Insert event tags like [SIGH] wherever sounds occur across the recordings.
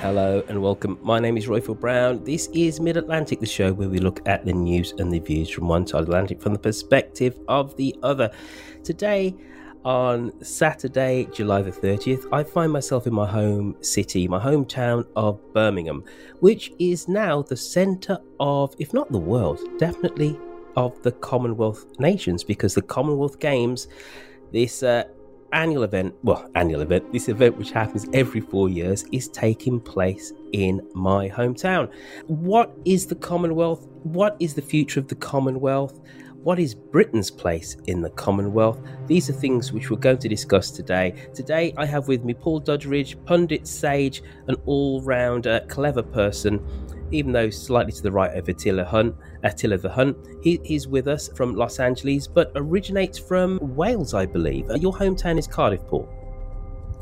Hello and welcome. My name is Roifield Brown. This is Mid Atlantic, the show where we look at the news and the views from one side of the Atlantic from the perspective of the other. Today, on Saturday, July the 30th, I find myself in my home city, my hometown of Birmingham, which is now the centre of, if not the world, definitely of the Commonwealth nations, because the Commonwealth Games, this uh, annual event, well, annual event, this event which happens every four years, is taking place in my hometown. What is the Commonwealth? What is the future of the Commonwealth? What is Britain's place in the Commonwealth? These are things which we're going to discuss today. Today, I have with me Paul Doddridge, pundit, sage, an all round clever person even though slightly to the right of Attila Hunt, Attila the Hun. He, he's with us from Los Angeles, but originates from Wales, I believe. Uh, Your hometown is Cardiff, Paul.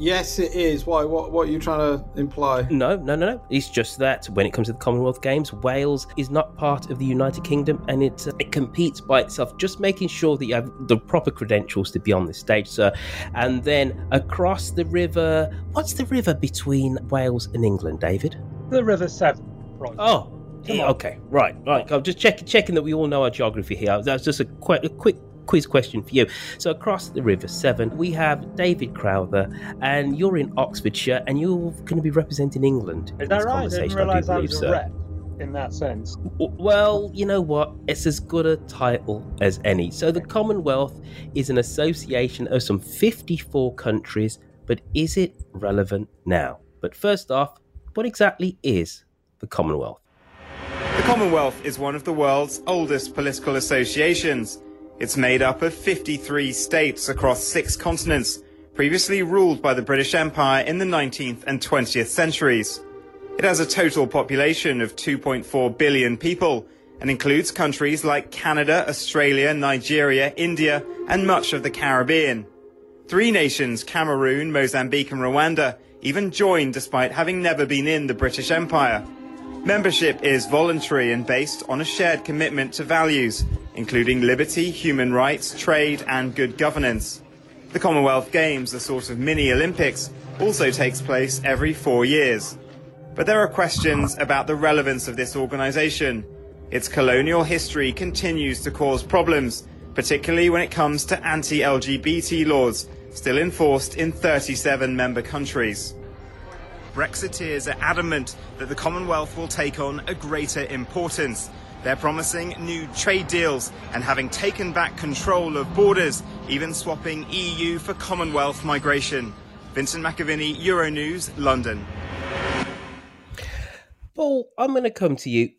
Yes, it is. Why? What? What are you trying to imply? No, no, no, no. It's just that when it comes to the Commonwealth Games, Wales is not part of the United Kingdom, and it uh, it competes by itself. Just making sure that you have the proper credentials to be on the stage, sir. And then across the river, what's the river between Wales and England, David? The River Severn. Right. Oh, yeah, okay, right, right. I'm just checking checking that we all know our geography here. That's just a, qu- a quick quiz question for you. So across the River Severn, we have David Crowther, and you're in Oxfordshire, and you're going to be representing England. Is that right? I didn't realise I was a rep in that sense. Well, you know what? It's as good a title as any. So the Commonwealth is an association of some 54 countries, but is it relevant now? But first off, what exactly is the Commonwealth? The Commonwealth is one of the world's oldest political associations. It's made up of 53 states across six continents, previously ruled by the British Empire in the 19th and 20th centuries. It has a total population of 2.4 billion people and includes countries like Canada, Australia, Nigeria, India, and much of the Caribbean. Three nations, Cameroon, Mozambique, and Rwanda, even joined despite having never been in the British Empire. Membership is voluntary and based on a shared commitment to values, including liberty, human rights, trade, and good governance. The Commonwealth Games, a sort of mini Olympics, also takes place every four years. But there are questions about the relevance of this organization. Its colonial history continues to cause problems, particularly when it comes to anti-LGBT laws, still enforced in 37 member countries. Brexiteers are adamant that the Commonwealth will take on a greater importance. They're promising new trade deals and having taken back control of borders, even swapping EU for Commonwealth migration. Vincent McAviney, Euronews, London. Paul, I'm going to come to you.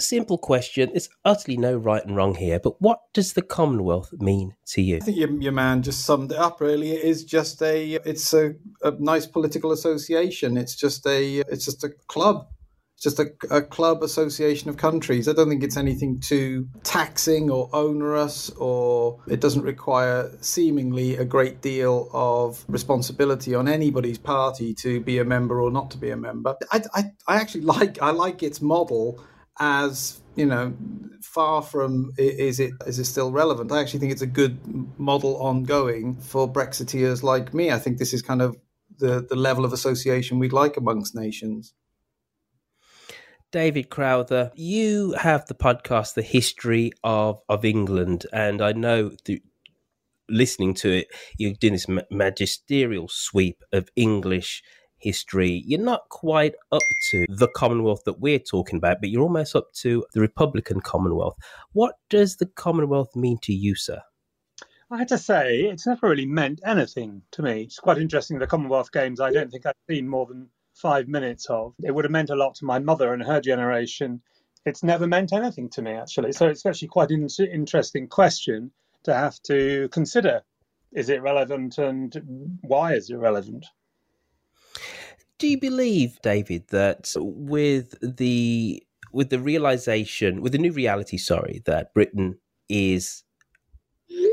Simple question. It's utterly no right and wrong here, but what does the Commonwealth mean to you? I think your, your man just summed it up. Really, it is just a. It's a, a nice political association. It's just a. It's just a club. It's just a, a, club association of countries. I don't think it's anything too taxing or onerous, or it doesn't require seemingly a great deal of responsibility on anybody's party to be a member or not to be a member. I, I, I actually like I like its model as you know far from is it is it still relevant? I actually think it's a good model ongoing for brexiteers like me. I think this is kind of the the level of association we'd like amongst nations. David Crowther, you have the podcast, The History of, of England, and I know through listening to it, you're doing this magisterial sweep of English history. You're not quite up to the Commonwealth that we're talking about, but you're almost up to the Republican Commonwealth. What does the Commonwealth mean to you, sir? I had to say, it's never really meant anything to me. It's quite interesting. The Commonwealth Games, I don't think I've seen more than five minutes of. It would have meant a lot to my mother and her generation. It's never meant anything to me, actually. So it's actually quite an interesting question to have to consider. Is it relevant and why is it relevant? Do you believe, David, that with the with the realization, with the new reality, sorry, that Britain is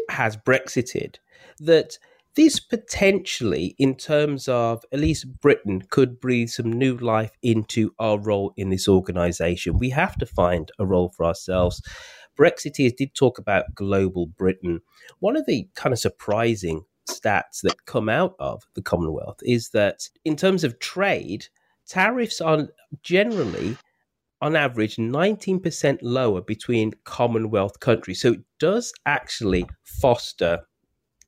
has Brexited, that this potentially, in terms of at least Britain, could breathe some new life into our role in this organisation. We have to find a role for ourselves. Brexiteers did talk about global Britain. One of the kind of surprising stats that come out of the Commonwealth is that in terms of trade, tariffs are generally on average 19% lower between Commonwealth countries. So it does actually foster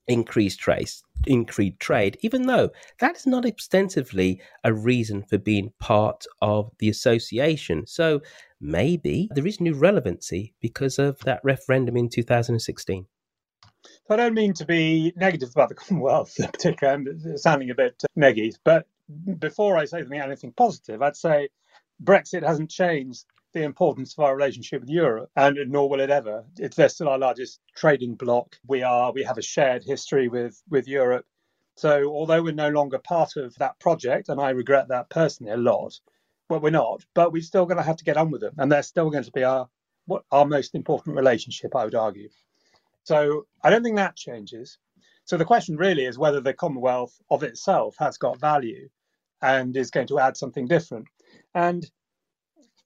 increased trade, increased trade, even though that is not extensively a reason for being part of the association. So maybe there is new relevancy because of that referendum in 2016. I don't mean to be negative about the Commonwealth [LAUGHS] in particular, I'm sounding a bit uh, neggy, but before I say anything positive, I'd say Brexit hasn't changed the importance of our relationship with Europe, and nor will it ever. It's they're still our largest trading bloc. We are we have a shared history with with Europe. So although we're no longer part of that project, and I regret that personally a lot, well we're not, but we're still going to have to get on with them, and they're still going to be our what our most important relationship, I would argue. So I don't think that changes. So the question really is whether the Commonwealth of itself has got value and is going to add something different. And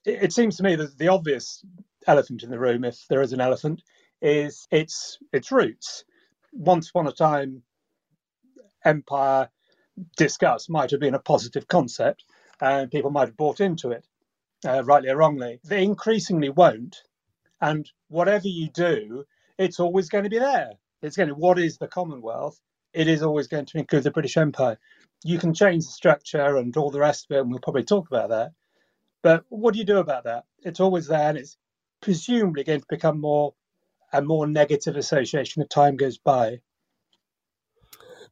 it, it seems to me that the obvious elephant in the room, if there is an elephant, is its its roots. Once upon a time, empire discuss might have been a positive concept, and people might have bought into it, uh, rightly or wrongly. They increasingly won't, and whatever you do, it's always going to be there. It's going to what is the Commonwealth? It is always going to include the British Empire. You can change the structure and all the rest of it, and we'll probably talk about that. But what do you do about that? It's always there, and it's presumably going to become more a more negative association as time goes by.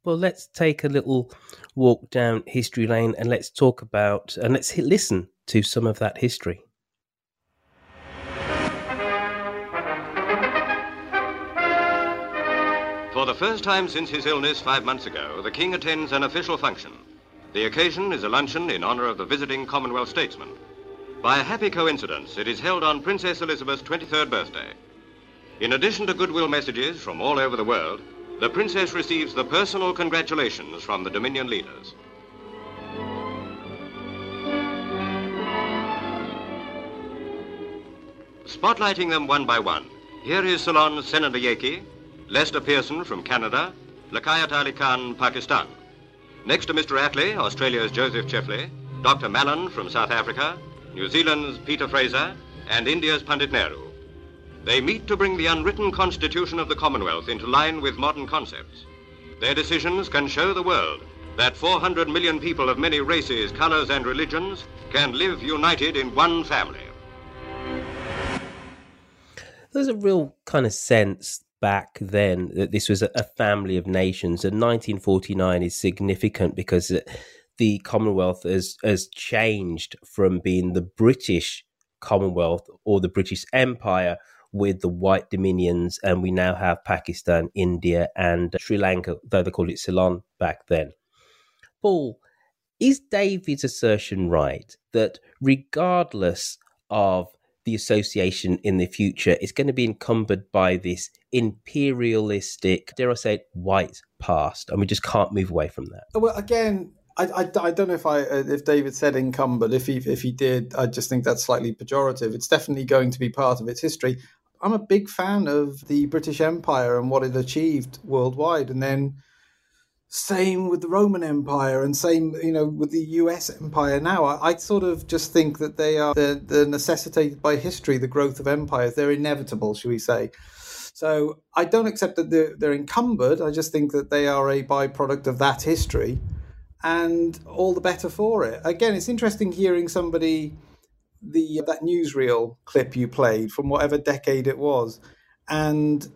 Well, let's take a little walk down history lane and let's talk about and let's listen to some of that history. The first time since his illness five months ago, the King attends an official function. The occasion is a luncheon in honor of the visiting Commonwealth statesman. By a happy coincidence, it is held on Princess Elizabeth's 23rd birthday. In addition to goodwill messages from all over the world, the Princess receives the personal congratulations from the Dominion leaders. Spotlighting them one by one, here is Ceylon Senanayake, Lester Pearson from Canada, Liaquat Ali Khan, Pakistan. Next to Mr. Attlee, Australia's Joseph Chifley, Dr. Malan from South Africa, New Zealand's Peter Fraser, and India's Pandit Nehru. They meet to bring the unwritten constitution of the Commonwealth into line with modern concepts. Their decisions can show the world that 400 million people of many races, colors, and religions can live united in one family. There's a real kind of sense back then that this was a family of nations, and 1949 is significant because the Commonwealth has has changed from being the British Commonwealth or the British Empire with the white dominions, and we now have Pakistan, India, and Sri Lanka, though they called it Ceylon back then. Paul, is David's assertion right that regardless of the association in the future, is going to be encumbered by this imperialistic, dare I say, it, white past, and we just can't move away from that? Well, again, I, I, I, don't know if I if David said encumbered. If he if he did, I just think that's slightly pejorative. It's definitely going to be part of its history. I'm a big fan of the British Empire and what it achieved worldwide, and then same with the Roman Empire, and same you know with the U.S. Empire. Now, I, I sort of just think that they are they're, they're necessitated by history, the growth of empires. They're inevitable, should we say? So I don't accept that they're, they're encumbered. I just think that they are a byproduct of that history and all the better for it. Again, it's interesting hearing somebody the that newsreel clip you played from whatever decade it was, and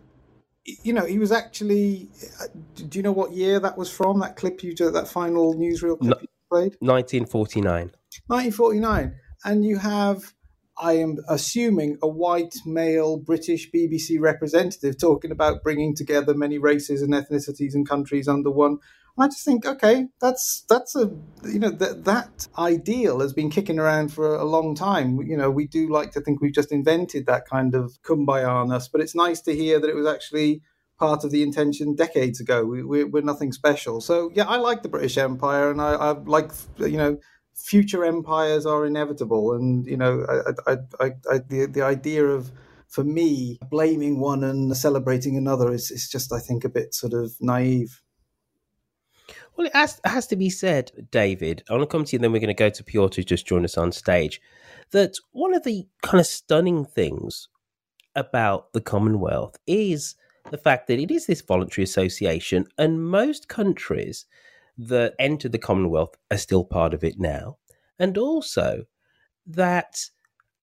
you know he was actually. Uh, do you know what year that was from? That clip you did, that final newsreel clip no, you played? 1949. 1949, and you have. I am assuming a white male British BBC representative talking about bringing together many races and ethnicities and countries under one I just think, okay, that's that's a you know that that ideal has been kicking around for a long time. You know, we do like to think we've just invented that kind of kumbaya but it's nice to hear that it was actually part of the intention decades ago. We, we, are nothing special. So yeah, I like the British Empire, and I, I like you know future empires are inevitable, and you know I, I, I, I the the idea of for me blaming one and celebrating another is, is just I think a bit sort of naive. Well, it has, has to be said, David. I want to come to you, and then we're going to go to Piotr to just join us on stage. That one of the kind of stunning things about the Commonwealth is the fact that it is this voluntary association, and most countries that entered the Commonwealth are still part of it now. And also that,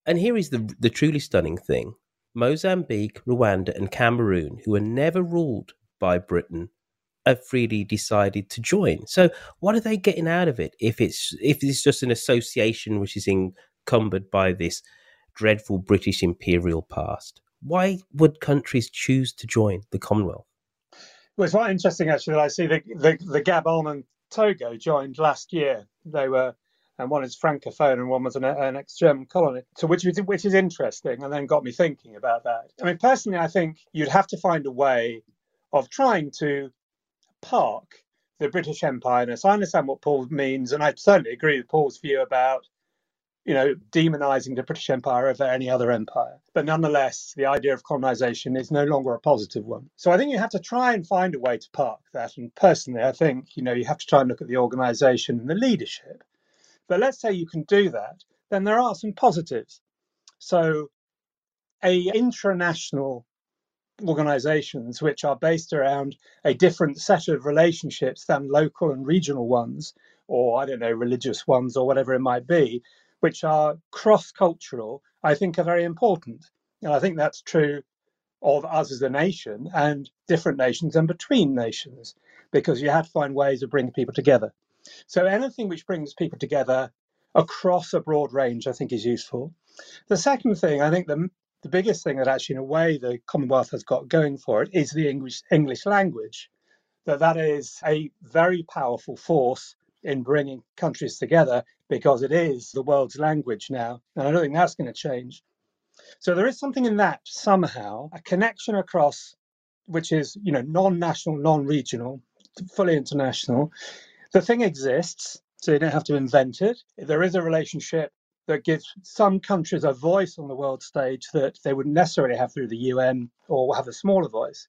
and here is the, the truly stunning thing Mozambique, Rwanda, and Cameroon, who were never ruled by Britain, have freely decided to join. So what are they getting out of it if it's if it's just an association which is encumbered by this dreadful British imperial past? Why would countries choose to join the Commonwealth? Well, it's quite interesting actually that I see the the, the Gabon and Togo joined last year. They were and one is francophone and one was an, an ex-German colony. So which which is interesting, and then got me thinking about that. I mean, personally, I think you'd have to find a way of trying to park the British Empire. And so I understand what Paul means, and I certainly agree with Paul's view about, you know, demonizing the British Empire over any other empire. But nonetheless, the idea of colonization is no longer a positive one. So I think you have to try and find a way to park that. And personally, I think, you know, you have to try and look at the organization and the leadership. But let's say you can do that, then there are some positives. So a intranational organizations which are based around a different set of relationships than local and regional ones, or I don't know, religious ones, or whatever it might be, which are cross cultural, I think are very important. And I think that's true of us as a nation and different nations and between nations, because you have to find ways of bringing people together. So anything which brings people together across a broad range, I think, is useful. The second thing, I think the the biggest thing that actually, in a way, the Commonwealth has got going for it is the English English language. That that is a very powerful force in bringing countries together because it is the world's language now, and I don't think that's going to change. So there is something in that somehow, a connection across, which is you know non-national, non-regional, fully international. The thing exists, so you don't have to invent it. There is a relationship that gives some countries a voice on the world stage that they wouldn't necessarily have through the UN or have a smaller voice.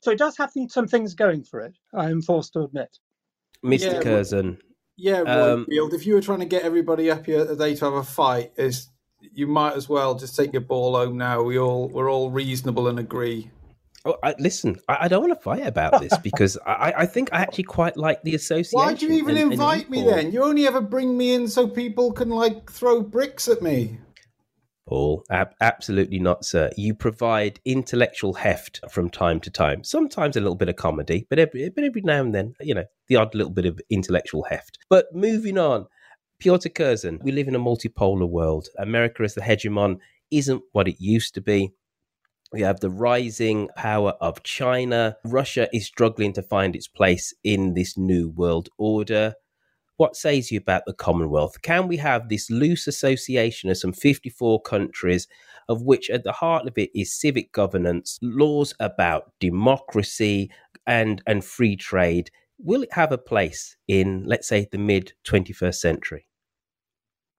So it does have some things going for it, I am forced to admit. Mr. Yeah, Curzon. Yeah, um, if you were trying to get everybody up here today to have a fight, is you might as well just take your ball home now. We all we're all reasonable and agree. Oh, I, listen, I, I, don't want to fight about this [LAUGHS] because I, I, think I actually quite like the association. Why do you even and, invite and me then? You only ever bring me in so people can like throw bricks at me. Paul, ab- absolutely not, sir. You provide intellectual heft from time to time. Sometimes a little bit of comedy, but every, but every now and then, you know, the odd little bit of intellectual heft. But moving on, Piotr Curzon, we live in a multipolar world. America as the hegemon isn't what it used to be. We have the rising power of China. Russia is struggling to find its place in this new world order. what says you about the Commonwealth? Can we have this loose association of some 54 countries, of which at the heart of it is civic governance, laws about democracy and, and free trade? Will it have a place in, let's say, the mid 21st century?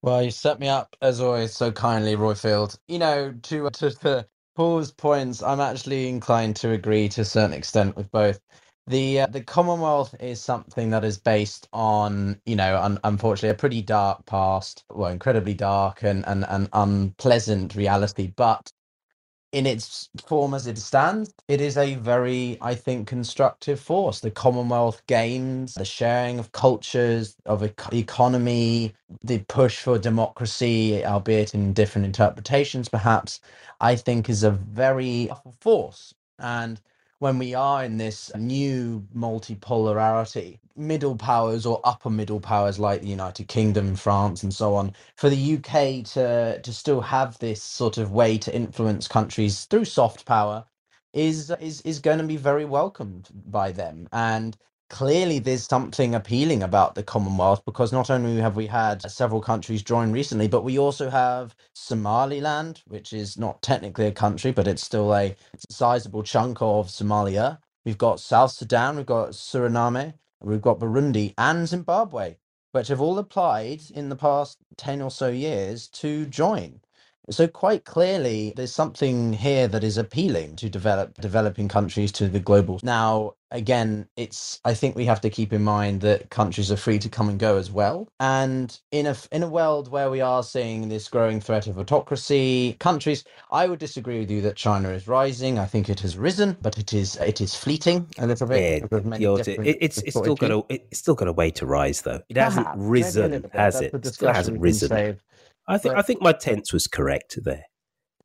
Well, you set me up as always so kindly, Roifield. You know, to to, to Paul's points, I'm actually inclined to agree to a certain extent with both. The uh, the Commonwealth is something that is based on, you know, un- unfortunately, a pretty dark past, well, incredibly dark and, and, and unpleasant reality. But in its form as it stands, it is a very, I think, constructive force. The Commonwealth Games, the sharing of cultures, of e- economy, the push for democracy, albeit in different interpretations, perhaps, I think is a very powerful force. And when we are in this new multipolarity, middle powers or upper middle powers like the United Kingdom, France, and so on, for the UK to to still have this sort of way to influence countries through soft power is is is going to be very welcomed by them. And clearly there's something appealing about the Commonwealth because not only have we had several countries join recently, but we also have Somaliland, which is not technically a country, but it's still a sizable chunk of Somalia. We've got South Sudan, we've got Suriname, we've got Burundi and Zimbabwe, which have all applied in the past 10 or so years to join. So quite clearly, there's something here that is appealing to develop developing countries to the global. Now, again, it's I think we have to keep in mind that countries are free to come and go as well. And in a in a world where we are seeing this growing threat of autocracy, countries, I would disagree with you that China is rising. I think it has risen, but it is it is fleeting a little bit. Yeah, it- it's it's still got a it's still got a way to rise though. It hasn't Perhaps, risen, has it? It still hasn't risen. save. I think I think my tense was correct there.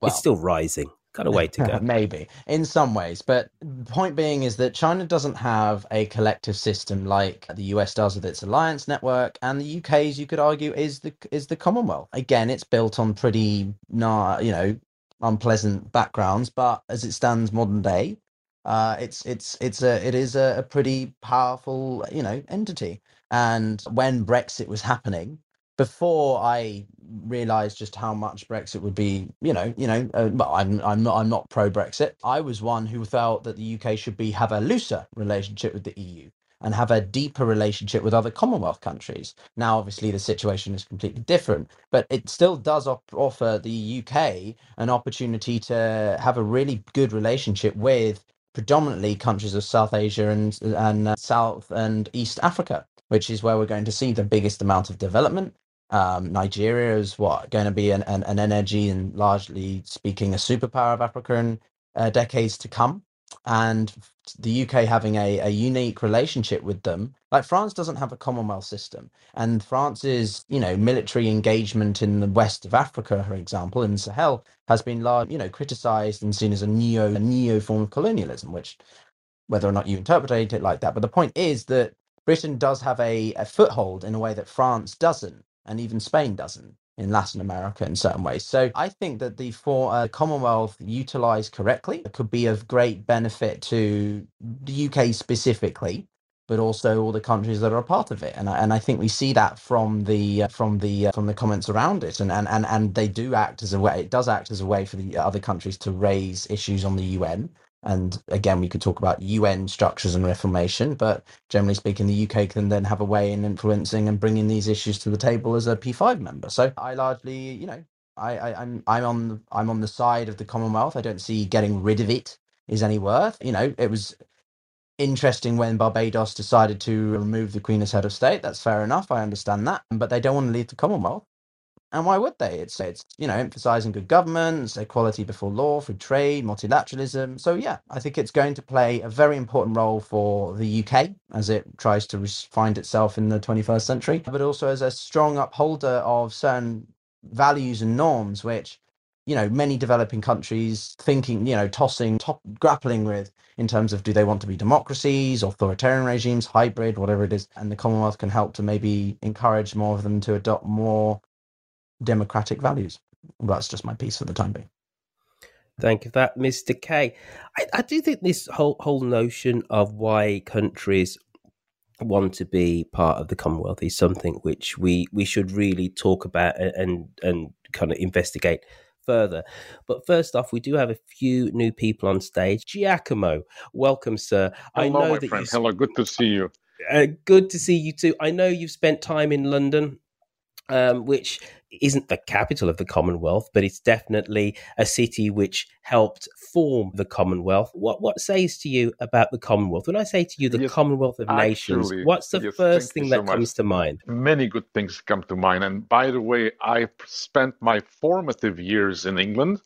Well- it's still rising. Got a way to go. [LAUGHS] Maybe in some ways, but the point being is that China doesn't have a collective system like the US does with its alliance network, and the UK's, you could argue, is the is the Commonwealth. Again, it's built on pretty, nah, you know, unpleasant backgrounds, but as it stands modern day, uh, it's it's it's a it is a, a pretty powerful you know entity. And when Brexit was happening, before I realized just how much Brexit would be, you know, you know, uh, but I'm I'm not I'm not pro Brexit. I was one who felt that the UK should be have a looser relationship with the EU and have a deeper relationship with other Commonwealth countries. Now, obviously, the situation is completely different, but it still does op- offer the UK an opportunity to have a really good relationship with predominantly countries of South Asia and and uh, South and East Africa, which is where we're going to see the biggest amount of development. Um, Nigeria is what going to be an, an, an energy and largely speaking a superpower of Africa in uh, decades to come, and the UK having a, a unique relationship with them. Like France doesn't have a Commonwealth system, and France's you know military engagement in the west of Africa, for example, in Sahel, has been large, you know, criticized and seen as a neo a neo form of colonialism, which whether or not you interpret it like that. But the point is that Britain does have a, a foothold in a way that France doesn't, and even Spain doesn't in Latin America in certain ways. So I think that the for uh, Commonwealth utilized correctly could be of great benefit to the UK specifically. But also all the countries that are a part of it, and I, and I think we see that from the uh, from the uh, from the comments around it, and, and and and they do act as a way. It does act as a way for the other countries to raise issues on the UN, and again, we could talk about UN structures and reformation, but generally speaking, the UK can then have a way in influencing and bringing these issues to the table as a P5 member. So I largely, you know, I, I I'm I'm on I'm on the side of the Commonwealth. I don't see getting rid of it is any worth. You know, it was interesting when Barbados decided to remove the Queen as head of state. That's fair enough. I understand that, but they don't want to leave the Commonwealth. And why would they? It's it's you know emphasizing good governance, equality before law, free trade, multilateralism. So yeah, I think it's going to play a very important role for the UK as it tries to find itself in the 21st century, but also as a strong upholder of certain values and norms, which you know many developing countries thinking, you know, tossing, top, grappling with in terms of do they want to be democracies, authoritarian regimes, hybrid, whatever it is, and the Commonwealth can help to maybe encourage more of them to adopt more democratic values. Well, that's just my piece for the time being. Thank you for that, Mr. K. I, I do think this whole whole notion of why countries want to be part of the Commonwealth is something which we we should really talk about and and kind of investigate further. But first off, we do have a few new people on stage. Giacomo, welcome, sir. Hello, I know my that friend. you, Hello, good to see you. uh, good to see you too. I know you've spent time in London, um, which isn't the capital of the Commonwealth, but it's definitely a city which helped form the Commonwealth. What what says to you about the Commonwealth? When I say to you the Commonwealth of Nations, what's the yes, first thing that so comes to mind? Many good things come to mind. And by the way, I spent my formative years in England.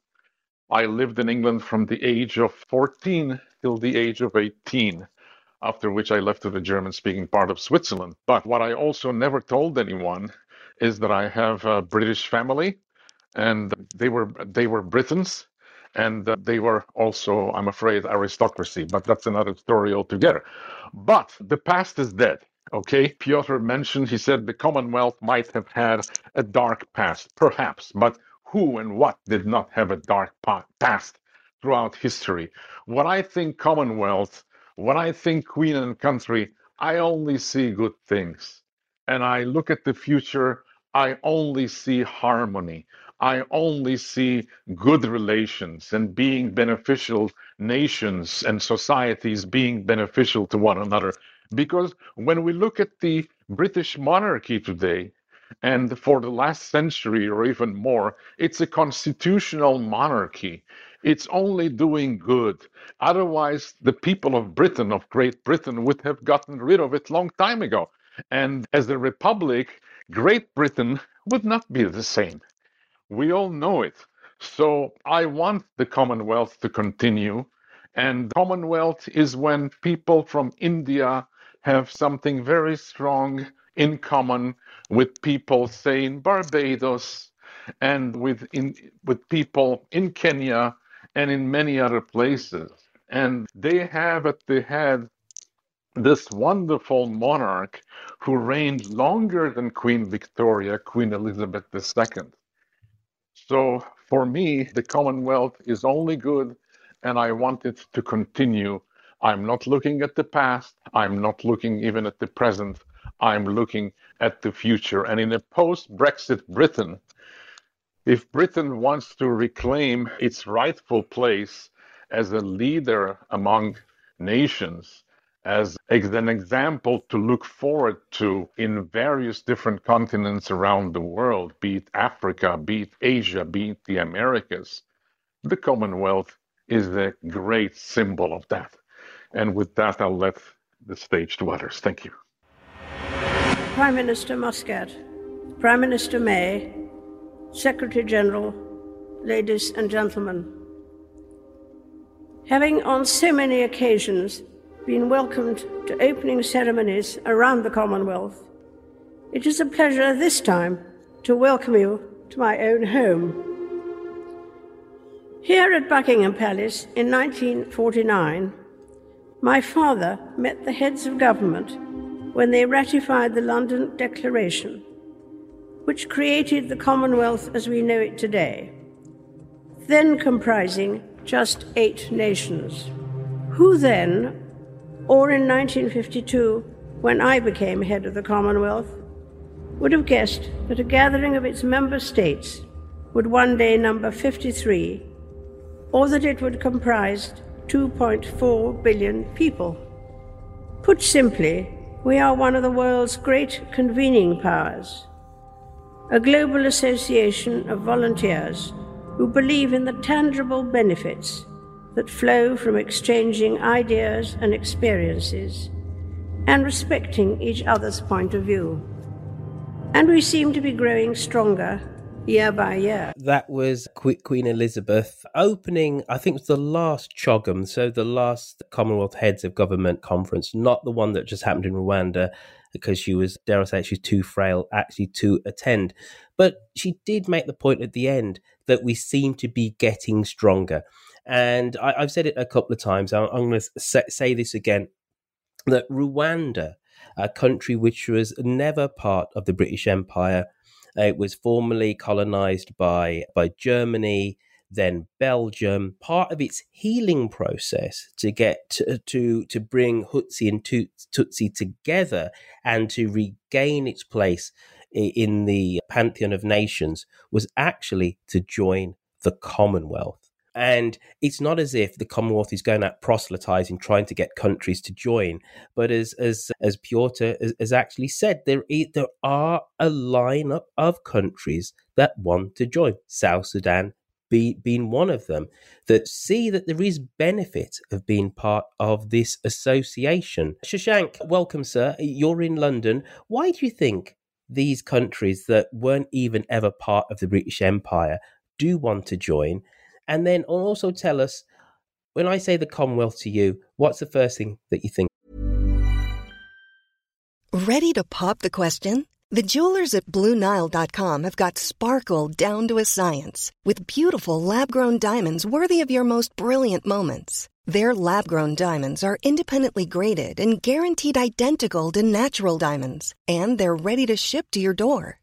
I lived in England from the age of 14 till the age of 18, after which I left to the German speaking part of Switzerland. But what I also never told anyone is that I have a British family and they were they were Britons and they were also I'm afraid aristocracy but that's another story altogether. But the past is dead okay? Piotr mentioned he said the commonwealth might have had a dark past perhaps but who and what did not have a dark past throughout history? When I think commonwealth when I think queen and country I only see good things and I look at the future, I only see harmony. I only see good relations and being beneficial nations and societies being beneficial to one another. Because when we look at the British monarchy today, and for the last century or even more, it's a constitutional monarchy. It's only doing good. Otherwise, the people of Britain, of Great Britain, would have gotten rid of it long time ago. And as a republic, Great Britain would not be the same. We all know it. So I want the Commonwealth to continue. And Commonwealth is when people from India have something very strong in common with people, say, in Barbados and with, in, with people in Kenya and in many other places. And they have at the head this wonderful monarch who reigned longer than Queen Victoria, Queen Elizabeth II. So for me, the Commonwealth is only good, and I want it to continue. I'm not looking at the past, I'm not looking even at the present, I'm looking at the future. And in a post Brexit Britain, if Britain wants to reclaim its rightful place as a leader among nations, as an example to look forward to in various different continents around the world, be it Africa, be it Asia, be it the Americas, the Commonwealth is the great symbol of that. And with that, I'll let the stage to others. Thank you. Prime Minister Muscat, Prime Minister May, Secretary General, ladies and gentlemen. Having on so many occasions been welcomed to opening ceremonies around the Commonwealth, it is a pleasure this time to welcome you to my own home. Here at Buckingham Palace in 1949, my father met the heads of government when they ratified the London Declaration, which created the Commonwealth as we know it today, then comprising just eight nations. Who then, or in 1952, when I became head of the Commonwealth, would have guessed that a gathering of its member states would one day number 53, or that it would comprise 2.4 billion people? Put simply, we are one of the world's great convening powers, a global association of volunteers who believe in the tangible benefits that flow from exchanging ideas and experiences and respecting each other's point of view. And we seem to be growing stronger year by year. That was Queen Elizabeth opening, I think it was the last CHOGM, so the last Commonwealth Heads of Government conference, not the one that just happened in Rwanda, because she was, dare I say, she's too frail actually to attend. But she did make the point at the end that we seem to be getting stronger. And I, have said it a couple of times. I'm, I'm going to say, say this again that Rwanda, a country which was never part of the British Empire, uh, it was formerly colonized by by Germany. then Belgium. Part of its healing process to get to to, to bring Hutsi and Tutsi together and to regain its place in the pantheon of nations was actually to join the Commonwealth. And it's not as if the Commonwealth is going out proselytizing, trying to get countries to join. But as as as Piotr has, actually said, there there are a lineup of countries that want to join. South Sudan be, being one of them that see that there is benefit of being part of this association. Shashank, welcome, sir. You're in London. Why do you think these countries that weren't even ever part of the British Empire do want to join? And then also tell us when I say the Commonwealth to you, what's the first thing that you think? Ready to pop the question? The jewelers at Bluenile.com have got sparkle down to a science with beautiful lab grown diamonds worthy of your most brilliant moments. Their lab grown diamonds are independently graded and guaranteed identical to natural diamonds, and they're ready to ship to your door.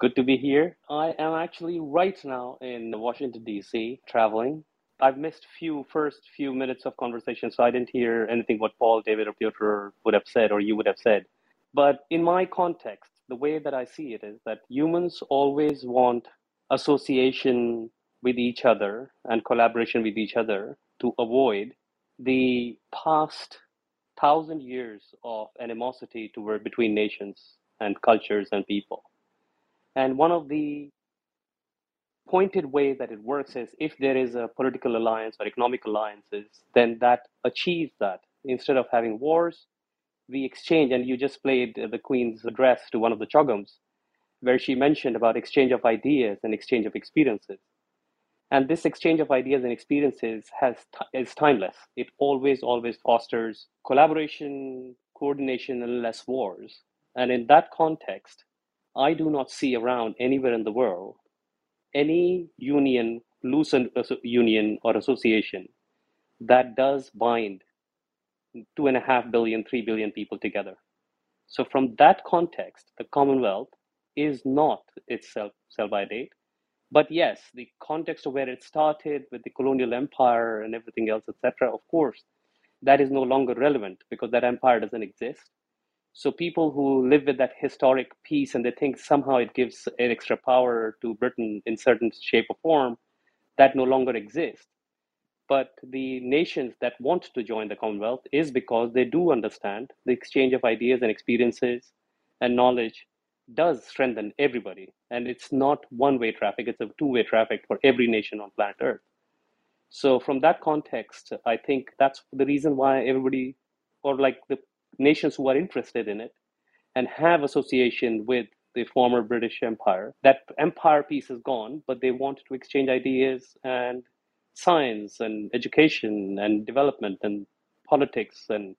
Good to be here. I am actually right now in Washington, D.C., traveling. I've missed few first few minutes of conversation, so I didn't hear anything what Paul, David, or Piotr would have said or you would have said. But in my context, the way that I see it is that humans always want association with each other and collaboration with each other to avoid the past thousand years of animosity toward between nations and cultures and people. And one of the pointed way that it works is if there is a political alliance or economic alliances, then that achieves that. Instead of having wars, we exchange, and you just played the Queen's address to one of the CHOGMs, where she mentioned about exchange of ideas and exchange of experiences. And this exchange of ideas and experiences has is timeless. It always, always fosters collaboration, coordination, and less wars. And in that context, I do not see around anywhere in the world any union, loose union or association that does bind two and a half billion, three billion people together. So from that context, the Commonwealth is not itself sell by date. But yes, the context of where it started with the colonial empire and everything else, etc., of course, that is no longer relevant because that empire doesn't exist. So people who live with that historic piece and they think somehow it gives an extra power to Britain in certain shape or form, that no longer exists. But the nations that want to join the Commonwealth is because they do understand the exchange of ideas and experiences and knowledge does strengthen everybody. And it's not one way traffic, it's a two way traffic for every nation on planet Earth. So, from that context, I think that's the reason why everybody, or like the nations who are interested in it and have association with the former British Empire. That empire piece is gone, but they want to exchange ideas and science and education and development and politics and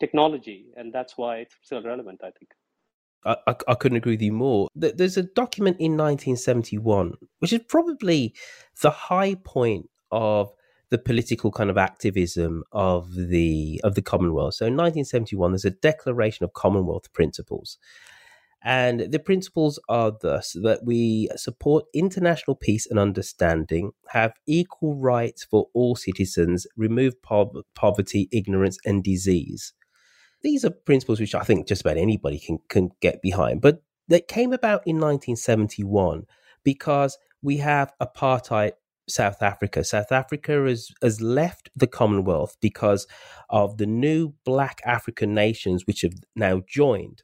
technology, and that's why it's still relevant, I think. I, I, I, couldn't agree with you more. There's a document in 1971, which is probably the high point of the political kind of activism of the of the Commonwealth. So in 1971, there's a Declaration of Commonwealth Principles, And the principles are thus that we support international peace and understanding, have equal rights for all citizens, remove po- poverty, ignorance, and disease. These are principles which I think just about anybody can, can get behind. But they came about in 1971 because we have apartheid South Africa. South Africa has, has left the Commonwealth because of the new black African nations which have now joined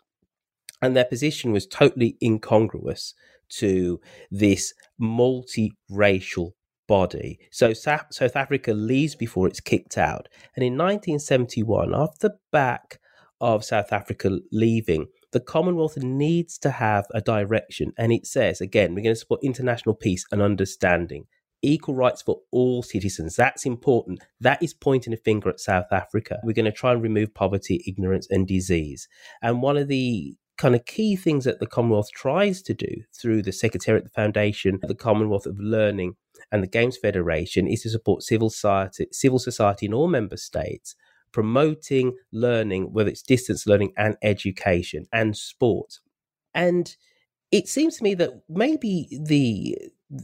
and their position was totally incongruous to this multiracial body. So South Africa leaves before it's kicked out. And in 1971, off the back of South Africa leaving, the Commonwealth needs to have a direction. And it says, again, we're going to support international peace and understanding, equal rights for all citizens. That's important. That is pointing a finger at South Africa. We're going to try and remove poverty, ignorance, and disease. And one of the kind of key things that the Commonwealth tries to do through the Secretariat, of the Foundation, the Commonwealth of Learning, and the Games Federation is to support civil society, civil society in all member states, promoting learning, whether it's distance learning and education and sport. And it seems to me that maybe the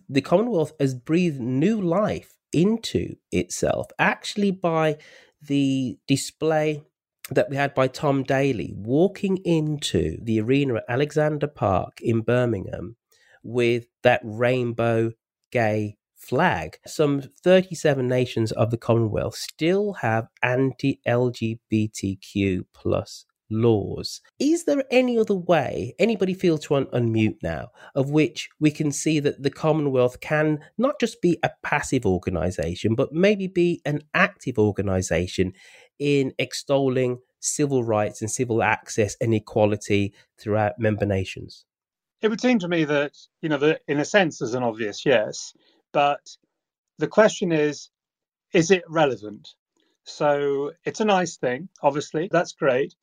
the Commonwealth has breathed new life into itself actually by the display that we had by Tom Daley walking into the arena at Alexander Park in Birmingham with that rainbow gay flag. Some 37 nations of the Commonwealth still have anti LGBTQ plus laws. Is there any other way anybody feel to un- unmute now of which we can see that the Commonwealth can not just be a passive organisation, but maybe be an active organisation in extolling civil rights and civil access and equality throughout member nations? It would seem to me that, you know, in a sense there's an obvious yes, but the question is, is it relevant? So it's a nice thing, obviously, that's great,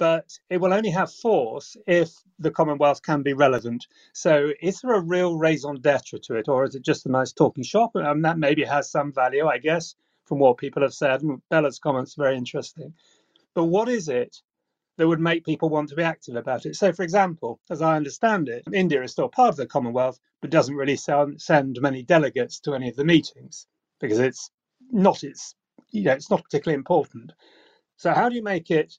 but it will only have force if the Commonwealth can be relevant. So is there a real raison d'etre to it, or is it just a nice talking shop? And that maybe has some value, I guess, from what people have said. And Bella's comments are very interesting. But what is it that would make people want to be active about it? So, for example, as I understand it, India is still part of the Commonwealth, but doesn't really send many delegates to any of the meetings because it's not its you know it's not particularly important. So, how do you make it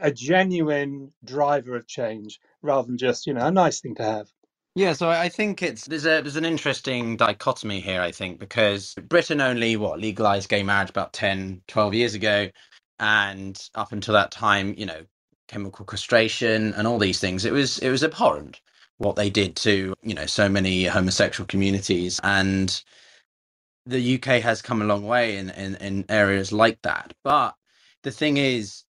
a genuine driver of change rather than just you know a nice thing to have? Yeah, so I think it's there's a there's an interesting dichotomy here, I think, because Britain only what legalized gay marriage about 10, 12 years ago, and up until that time, you know, chemical castration and all these things, it was it was abhorrent what they did to you know so many homosexual communities and the UK has come a long way in, in, in areas like that. But the thing is,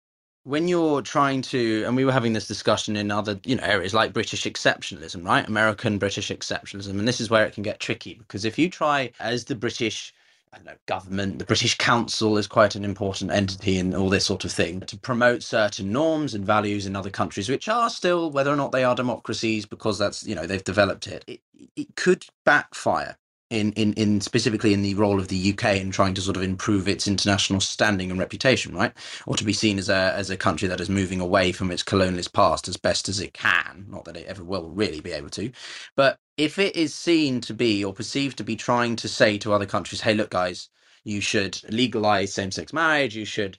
when you're trying to and we were having this discussion in other you know areas like british exceptionalism right american british exceptionalism and this is where it can get tricky because if you try as the british I don't know, government, the British Council is quite an important entity in all this sort of thing to promote certain norms and values in other countries, which are still, whether or not they are democracies, because that's, you know, they've developed it. It, it could backfire in, in, in specifically in the role of the UK in trying to sort of improve its international standing and reputation, right? Or to be seen as a as a country that is moving away from its colonialist past as best as it can. Not that it ever will really be able to, but if it is seen to be or perceived to be trying to say to other countries, "Hey, look, guys, you should legalize same-sex marriage. You should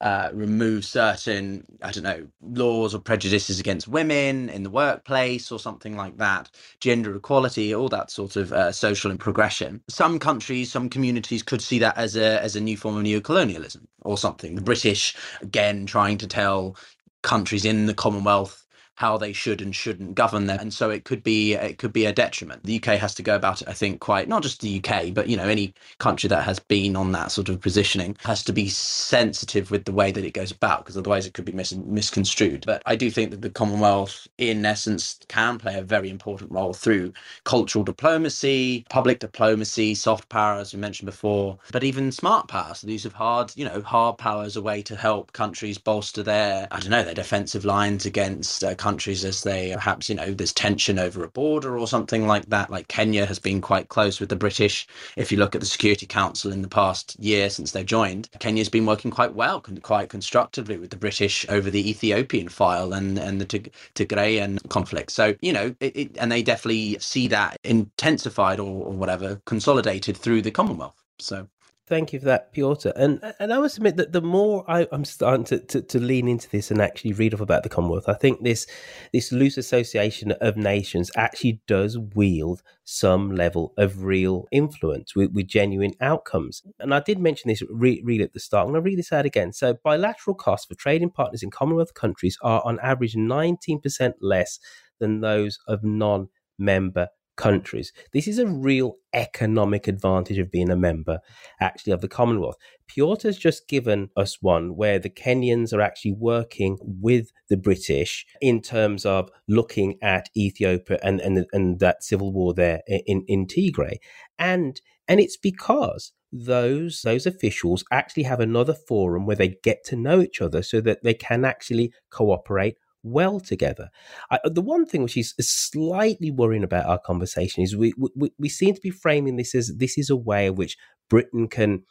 uh, remove certain, I don't know, laws or prejudices against women in the workplace or something like that, gender equality, all that sort of uh, social and progression. Some countries, some communities could see that as a as a new form of neocolonialism or something. The British, again, trying to tell countries in the Commonwealth how they should and shouldn't govern them and so it could be it could be a detriment. The uk has to go about it i think quite not just the uk but you know any country that has been on that sort of positioning has to be sensitive with the way that it goes about because otherwise it could be mis- misconstrued. But i do think that the commonwealth in essence can play a very important role through cultural diplomacy public diplomacy soft power as we mentioned before but even smart power so the use of hard you know hard power as a way to help countries bolster their i don't know their defensive lines against uh, countries as they perhaps, you know, there's tension over a border or something like that. Like Kenya has been quite close with the British. If you look at the Security Council in the past year since they've joined, Kenya's been working quite well, quite constructively with the British over the Ethiopian file and, and the Tigrayan conflict. So, you know, it, it, and they definitely see that intensified or, or whatever, consolidated through the Commonwealth. So Thank you for that, Piotr. And and I must admit that the more I, am starting to, to, to, lean into this and actually read up about the Commonwealth, I think this this loose association of nations actually does wield some level of real influence with, with genuine outcomes. And I did mention this re- at the start. I'm going to read this out again. So bilateral costs for trading partners in Commonwealth countries are on average 19% less than those of non-member countries. This is a real economic advantage of being a member, actually, of the Commonwealth. Piotr has just given us one where the Kenyans are actually working with the British in terms of looking at Ethiopia and, and, and that civil war there in, in Tigray. And, and it's because those those officials actually have another forum where they get to know each other so that they can actually cooperate well together. I, the one thing which is slightly worrying about our conversation is we, we we seem to be framing this as this is a way in which Britain can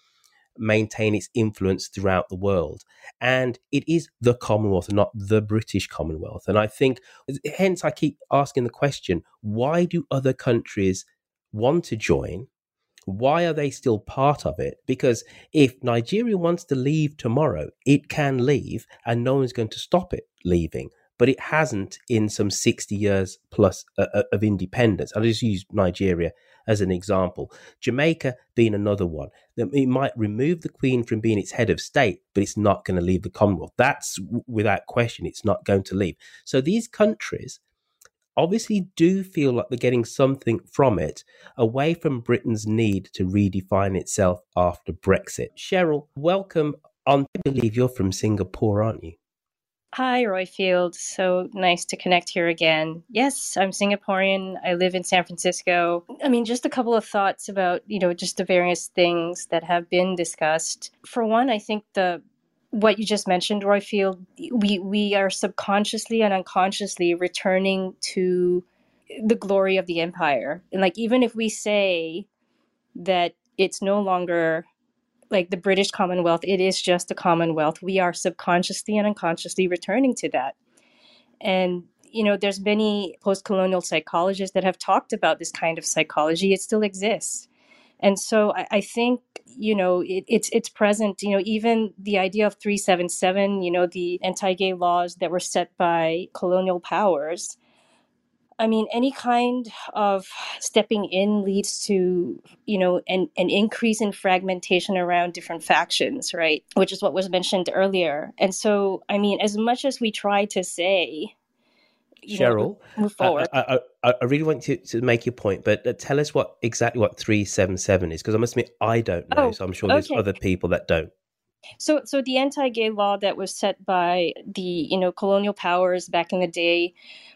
maintain its influence throughout the world. And it is the Commonwealth, not the British Commonwealth. And I think, hence, I keep asking the question why do other countries want to join? Why are they still part of it? Because if Nigeria wants to leave tomorrow, it can leave and no one's going to stop it leaving but it hasn't in some 60 years plus uh, uh, of independence. I'll just use Nigeria as an example. Jamaica being another one. That It might remove the Queen from being its head of state, but it's not going to leave the Commonwealth. That's without question, it's not going to leave. So these countries obviously do feel like they're getting something from it away from Britain's need to redefine itself after Brexit. Cheryl, welcome on. I believe you're from Singapore, aren't you? Hi, Roifield. So nice to connect here again. Yes, I'm Singaporean. I live in San Francisco. I mean, just a couple of thoughts about, you know, just the various things that have been discussed. For one, I think the what you just mentioned, Roifield, we we are subconsciously and unconsciously returning to the glory of the empire. And like even if we say that it's no longer like the British Commonwealth, it is just a Commonwealth. We are subconsciously and unconsciously returning to that. And you know, there's many post-colonial psychologists that have talked about this kind of psychology. It still exists. And so I, I think, you know, it, it's it's present, you know, even the idea of 377, you know, the anti-gay laws that were set by colonial powers, I mean, any kind of stepping in leads to, you know, an, an increase in fragmentation around different factions, right? Which is what was mentioned earlier. And so, I mean, as much as we try to say, Cheryl, know, move forward. I, I, I, really want to, to make your point, but uh, tell us what exactly what 377 is, because I must admit, I don't know. Oh, so I'm sure there's okay. other people that don't. So, so the anti-gay law that was set by the you know colonial powers back in the day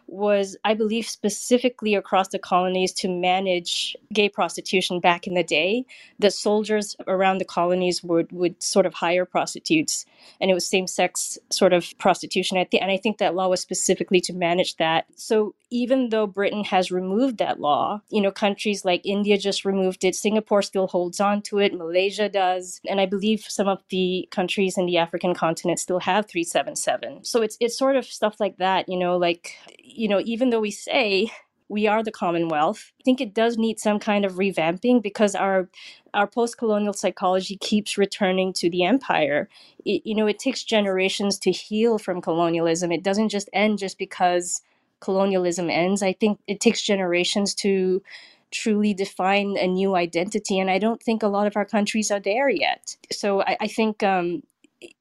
was, I believe, specifically across the colonies to manage gay prostitution back in the day. The soldiers around the colonies would, would sort of hire prostitutes, and it was same sex sort of prostitution. And I think that law was specifically to manage that. So even though Britain has removed that law, you know, countries like India just removed it, Singapore still holds on to it, Malaysia does, and I believe some of the countries in the African continent still have 377. So it's it's sort of stuff like that, you know, like you know, even though we say we are the Commonwealth, I think it does need some kind of revamping because our our post-colonial psychology keeps returning to the empire. It, you know, it takes generations to heal from colonialism. It doesn't just end just because colonialism ends. I think it takes generations to truly define a new identity, and I don't think a lot of our countries are there yet. So I, I think um,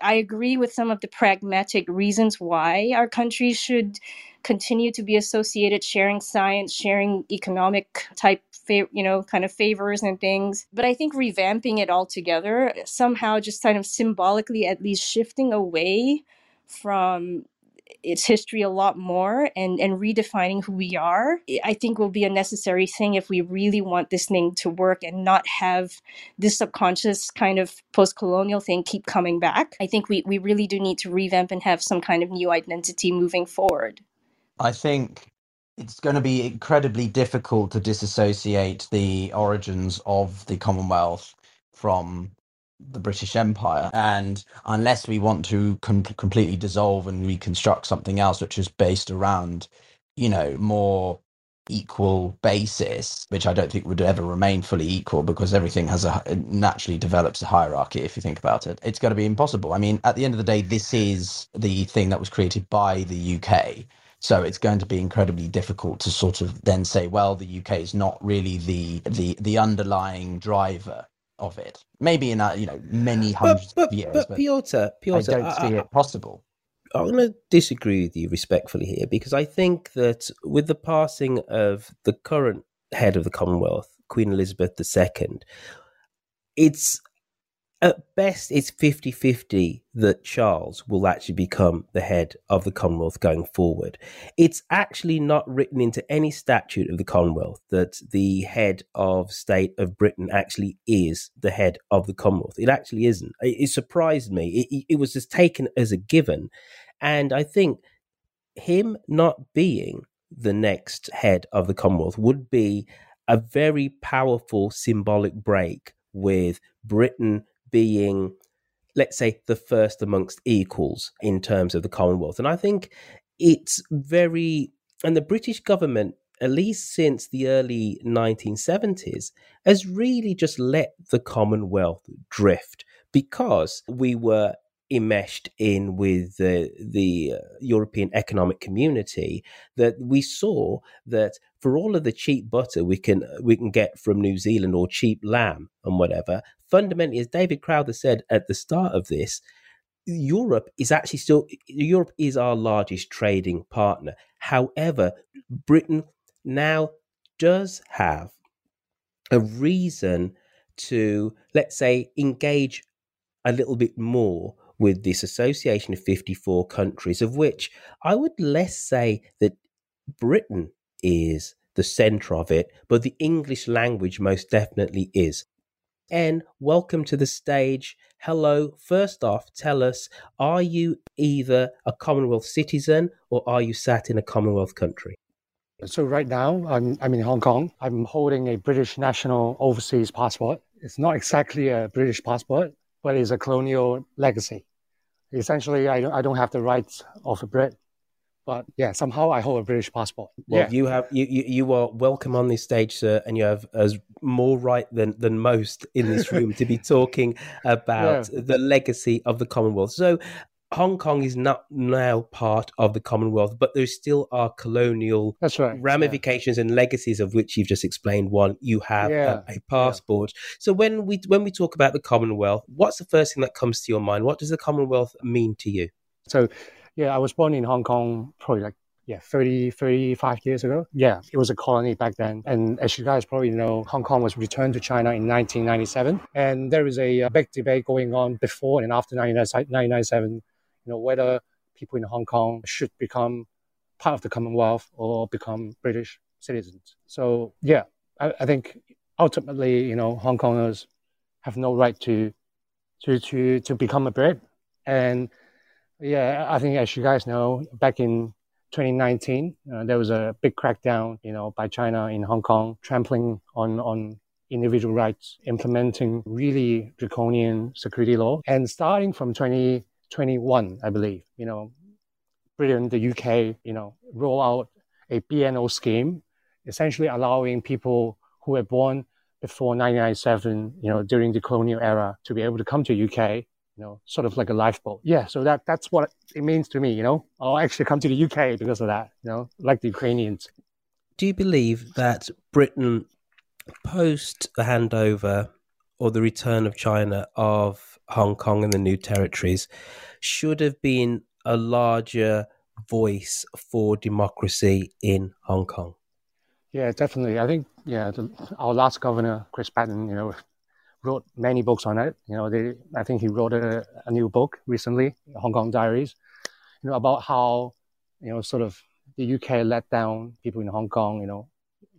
I agree with some of the pragmatic reasons why our countries should continue to be associated sharing science, sharing economic type you know kind of favors and things but i think revamping it all together somehow just kind of symbolically at least shifting away from its history a lot more and, and redefining who we are, I think will be a necessary thing if we really want this thing to work and not have this subconscious kind of post colonial thing keep coming back. I think we, we really do need to revamp and have some kind of new identity moving forward. I think it's going to be incredibly difficult to disassociate the origins of the Commonwealth from the British Empire. And unless we want to com- completely dissolve and reconstruct something else, which is based around, you know, more equal basis, which I don't think would ever remain fully equal because everything has a naturally develops a hierarchy. If you think about it, it's going to be impossible. I mean, at the end of the day, this is the thing that was created by the UK. So it's going to be incredibly difficult to sort of then say, well, the UK is not really the the the underlying driver of it. Maybe in a, you know many hundreds but, of years, but, but Piotr, Piotr, I don't see I, it possible. I'm going to disagree with you respectfully here because I think that with the passing of the current head of the Commonwealth, Queen Elizabeth II, it's at best it's 50-50 that Charles will actually become the head of the Commonwealth going forward. It's actually not written into any statute of the Commonwealth that the head of state of Britain actually is the head of the Commonwealth. It actually isn't. It, it surprised me. It, it was just taken as a given. And I think him not being the next head of the Commonwealth would be a very powerful symbolic break with Britain being, let's say, the first amongst equals in terms of the Commonwealth. And I think it's very, and the British government, at least since the early 1970s, has really just let the Commonwealth drift because we were enmeshed in with the the uh, European Economic Community that we saw that for all of the cheap butter we can we can get from New Zealand or cheap lamb and whatever fundamentally as David Crowther said at the start of this Europe is actually still Europe is our largest trading partner however Britain now does have a reason to let's say engage a little bit more with this association of 54 countries, of which I would less say that Britain is the center of it, but the English language most definitely is. And welcome to the stage. Hello. First off, tell us are you either a Commonwealth citizen or are you sat in a Commonwealth country? So, right now, I'm, I'm in Hong Kong. I'm holding a British national overseas passport. It's not exactly a British passport, but it's a colonial legacy. Essentially, I don't, I don't have the rights of a Brit, but yeah, somehow I hold a British passport. Well, yeah. you have you, you you are welcome on this stage, sir, and you have as more right than than most in this [LAUGHS] room to be talking about yeah. the legacy of the Commonwealth. So, Hong Kong is not now part of the Commonwealth, but there still are colonial That's right. ramifications yeah. and legacies of which you've just explained. One, you have yeah. a, a, passport. Yeah. So when we when we talk about the Commonwealth, what's the first thing that comes to your mind? What does the Commonwealth mean to you? So, yeah, I was born in Hong Kong probably like yeah 30 35 years ago yeah it was a colony back then and as you guys probably know hong kong was returned to china in 1997 and there is a, a big debate going on before and after 1997 you know, whether people in Hong Kong should become part of the Commonwealth or become British citizens. So yeah, I, I think ultimately, you know, Hong Kongers have no right to to to to become a Brit. And yeah, I think as you guys know, back in 2019, uh, there was a big crackdown, you know, by China in Hong Kong, trampling on on individual rights, implementing really draconian security law. And starting from 2021, I believe, you know, Britain, the UK, you know, roll out a BNO scheme, essentially allowing people who were born before 1997, you know, during the colonial era to be able to come to UK, you know, sort of like a lifeboat. Yeah, so that that's what it means to me, you know. Oh, I'll actually come to the UK because of that, you know, like the Ukrainians. Do you believe that Britain, post the handover or the return of China of Hong Kong and the new territories should have been a larger voice for democracy in Hong Kong. Yeah, definitely. I think yeah, the, our last governor Chris Patten, you know, wrote many books on it. You know, they, I think he wrote a, a new book recently, Hong Kong Diaries, you know, about how you know sort of the UK let down people in Hong Kong. You know,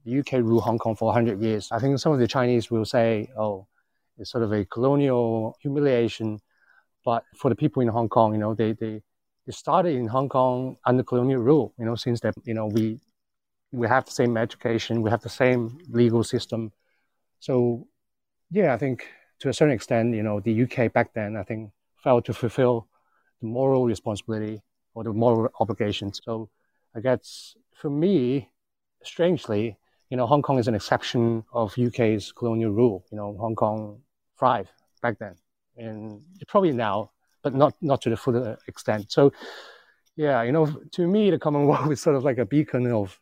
the UK ruled Hong Kong for hundred years. I think some of the Chinese will say, oh it's sort of a colonial humiliation. But for the people in Hong Kong, you know, they, they, it started in Hong Kong under colonial rule. You know, since that you know we we have the same education, we have the same legal system. So, yeah, I think to a certain extent, you know, the UK back then, I think, failed to fulfill the moral responsibility or the moral obligations. So, I guess for me, strangely, you know, Hong Kong is an exception of UK's colonial rule. You know, Hong Kong thrived back then, and probably now, but not not to the full extent. So, yeah, you know, to me, the Commonwealth [LAUGHS] is sort of like a beacon of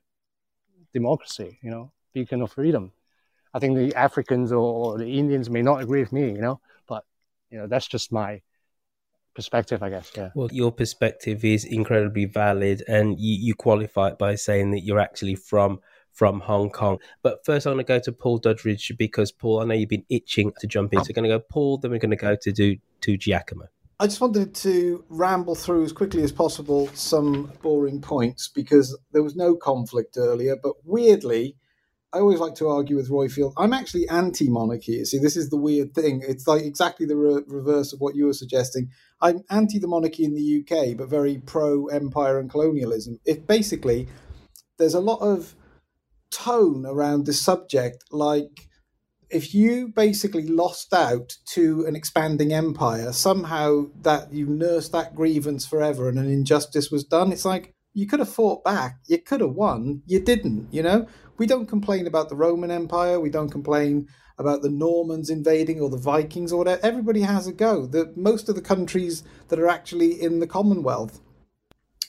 democracy. You know, beacon of freedom. I think the Africans or, the Indians may not agree with me. You know, but you know, that's just my perspective, I guess. Yeah. Well, your perspective is incredibly valid, and you, you qualify it by saying that you're actually from from Hong Kong. But first, I'm going to go to Paul Duddridge because Paul, I know you've been itching to jump in. So, we're going to go Paul, then we're going to go to do to Giacomo. I just wanted to ramble through as quickly as possible some boring points because there was no conflict earlier. But weirdly, I always like to argue with Roifield. I'm actually anti-monarchy. See, this is the weird thing. It's like exactly the re- reverse of what you were suggesting. I'm anti the monarchy in the UK, but very pro empire and colonialism. If basically there's a lot of tone around this subject, like if you basically lost out to an expanding empire, somehow that you nursed that grievance forever and an injustice was done. It's like you could have fought back, you could have won, you didn't, you know? We don't complain about the Roman Empire. We don't complain about the Normans invading or the Vikings or whatever. Everybody has a go. The, most of the countries that are actually in the Commonwealth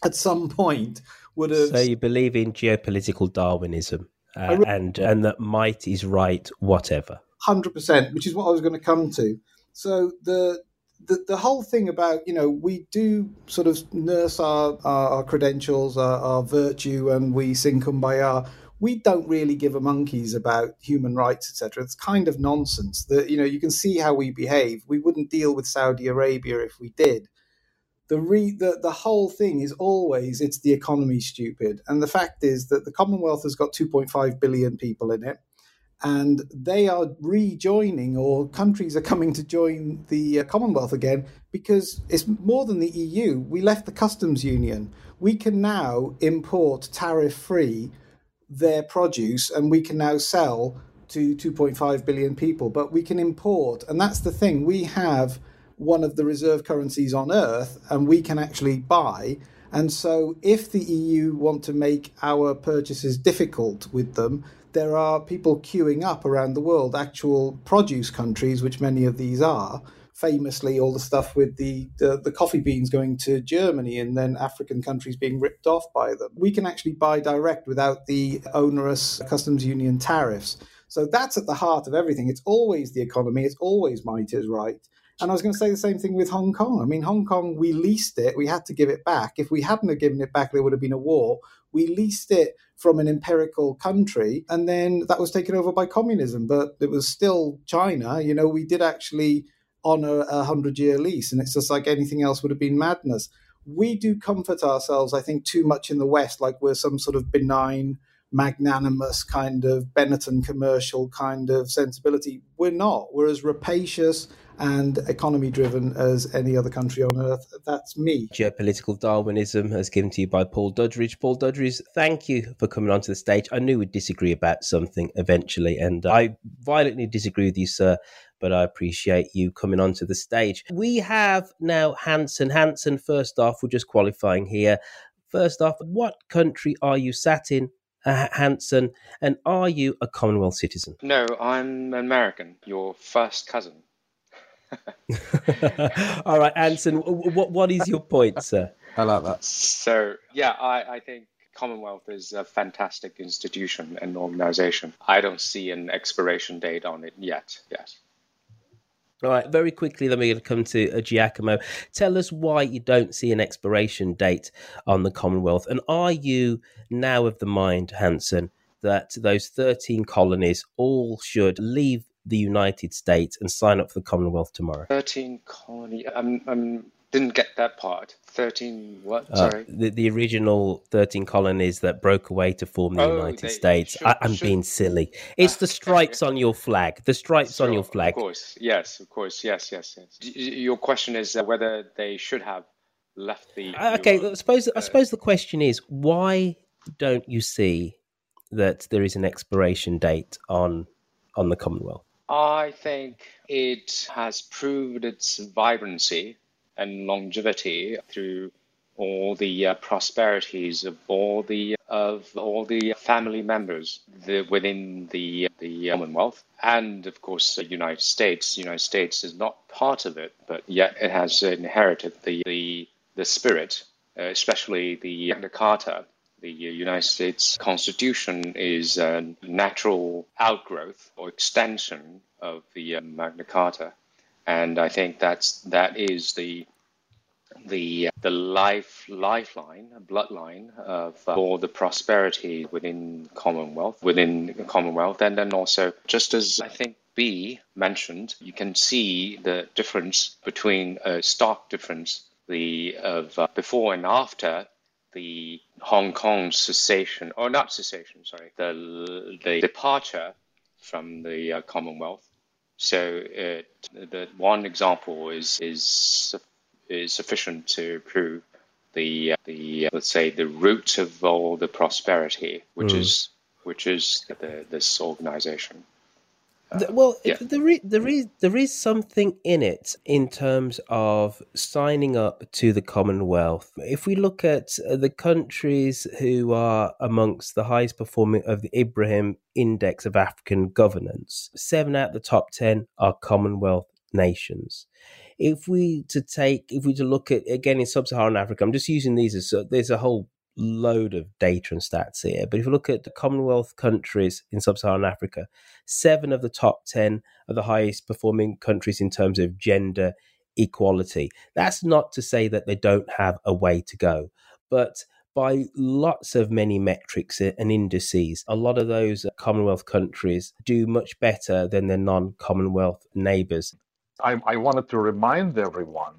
at some point would have. So you believe in geopolitical Darwinism uh, re- and and that might is right, whatever. Hundred percent, which is what I was going to come to. So the the, the whole thing about you know we do sort of nurse our our, our credentials our, our, virtue and we sing kumbaya we don't really give a monkeys about human rights, etc. It's kind of nonsense. That you know, you can see how we behave. We wouldn't deal with Saudi Arabia if we did. The, re, the the whole thing is always it's the economy stupid, and the fact is that the Commonwealth has got 2.5 billion people in it, and they are rejoining, or countries are coming to join the uh, Commonwealth again because it's more than the EU. We left the customs union. We can now import tariff free their produce and we can now sell to 2.5 billion people. But we can import and that's the thing. We have one of the reserve currencies on earth and we can actually buy. And so if the EU want to make our purchases difficult with them there are people queuing up around the world actual produce countries which many of these are famously all the stuff with the, the, the coffee beans going to Germany and then African countries being ripped off by them. We can actually buy direct without the onerous customs union tariffs. So that's at the heart of everything. It's always the economy. It's always might is right. And I was going to say the same thing with Hong Kong. I mean, Hong Kong, we leased it. We had to give it back. If we hadn't have given it back, there would have been a war. We leased it from an empirical country, and then that was taken over by communism. But it was still China. You know, we did actually on a, a hundred year lease. And it's just like anything else would have been madness. We do comfort ourselves, I think, too much in the West, like we're some sort of benign, magnanimous kind of Benetton commercial kind of sensibility. We're not. We're as rapacious and economy driven as any other country on earth. That's me. Geopolitical Darwinism as given to you by Paul Duddridge. Paul Duddridge, thank you for coming onto the stage. I knew we'd disagree about something eventually, and I violently disagree with you, sir. But I appreciate you coming onto the stage. We have now Hanson. Hanson, first off, we're just qualifying here. First off, what country are you sat in uh, Hanson, and are you a Commonwealth citizen? No, I'm American, your first cousin. [LAUGHS] All right, Anson, what what is your point, sir? I like that. So yeah, I, I think Commonwealth is a fantastic institution and organization. I don't see an expiration date on it yet. Yes. All right, very quickly, then we're going to come to uh, Giacomo. Tell us why you don't see an expiration date on the Commonwealth. And are you now of the mind, Hanson, that those 13 colonies all should leave the United States and sign up for the Commonwealth tomorrow? 13 colony. I'm, I'm didn't get that part. 13 what? Uh, Sorry. the, the original 13 colonies that broke away to form the oh, United they, States. Should, I, am being silly. It's the stripes on your flag. The stripes sure, on your flag. Of course. Yes, of course. Yes, yes, yes. Your question is uh, whether they should have left the. Uh, okay, I suppose I suppose the question is why don't you see that there is an expiration date on on the Commonwealth? I think it has proved its vibrancy and longevity through all the uh, prosperities of all the of all the family members the, within the the Commonwealth, and of course the United States. The United States is not part of it, but yet it has inherited the the, the spirit, uh, especially the Magna Carta. The United States Constitution is a natural outgrowth or extension of the uh, Magna Carta, and I think that's that is the the the life lifeline bloodline of uh, all the prosperity within Commonwealth within Commonwealth, and then also just as I think B mentioned, you can see the difference between a stark difference the of uh, before and after the Hong Kong cessation or not cessation, sorry, the the departure from the uh, Commonwealth. So it, the one example is is is sufficient to prove the uh, the uh, let's say the root of all the prosperity, which mm. is which is the, this organization. Well, yeah. there, is, there is there is something in it in terms of signing up to the Commonwealth. If we look at uh, the countries who are amongst the highest performing of the Ibrahim Index of African Governance, seven out of the top ten are Commonwealth nations if we to take if we to look at again in sub-Saharan Africa, I'm just using these as there's a whole load of data and stats here. But if you look at the Commonwealth countries in sub-Saharan Africa, seven of the top ten are the highest performing countries in terms of gender equality. That's not to say that they don't have a way to go, but by lots of many metrics and indices, a lot of those Commonwealth countries do much better than their non Commonwealth neighbours. I, I wanted to remind everyone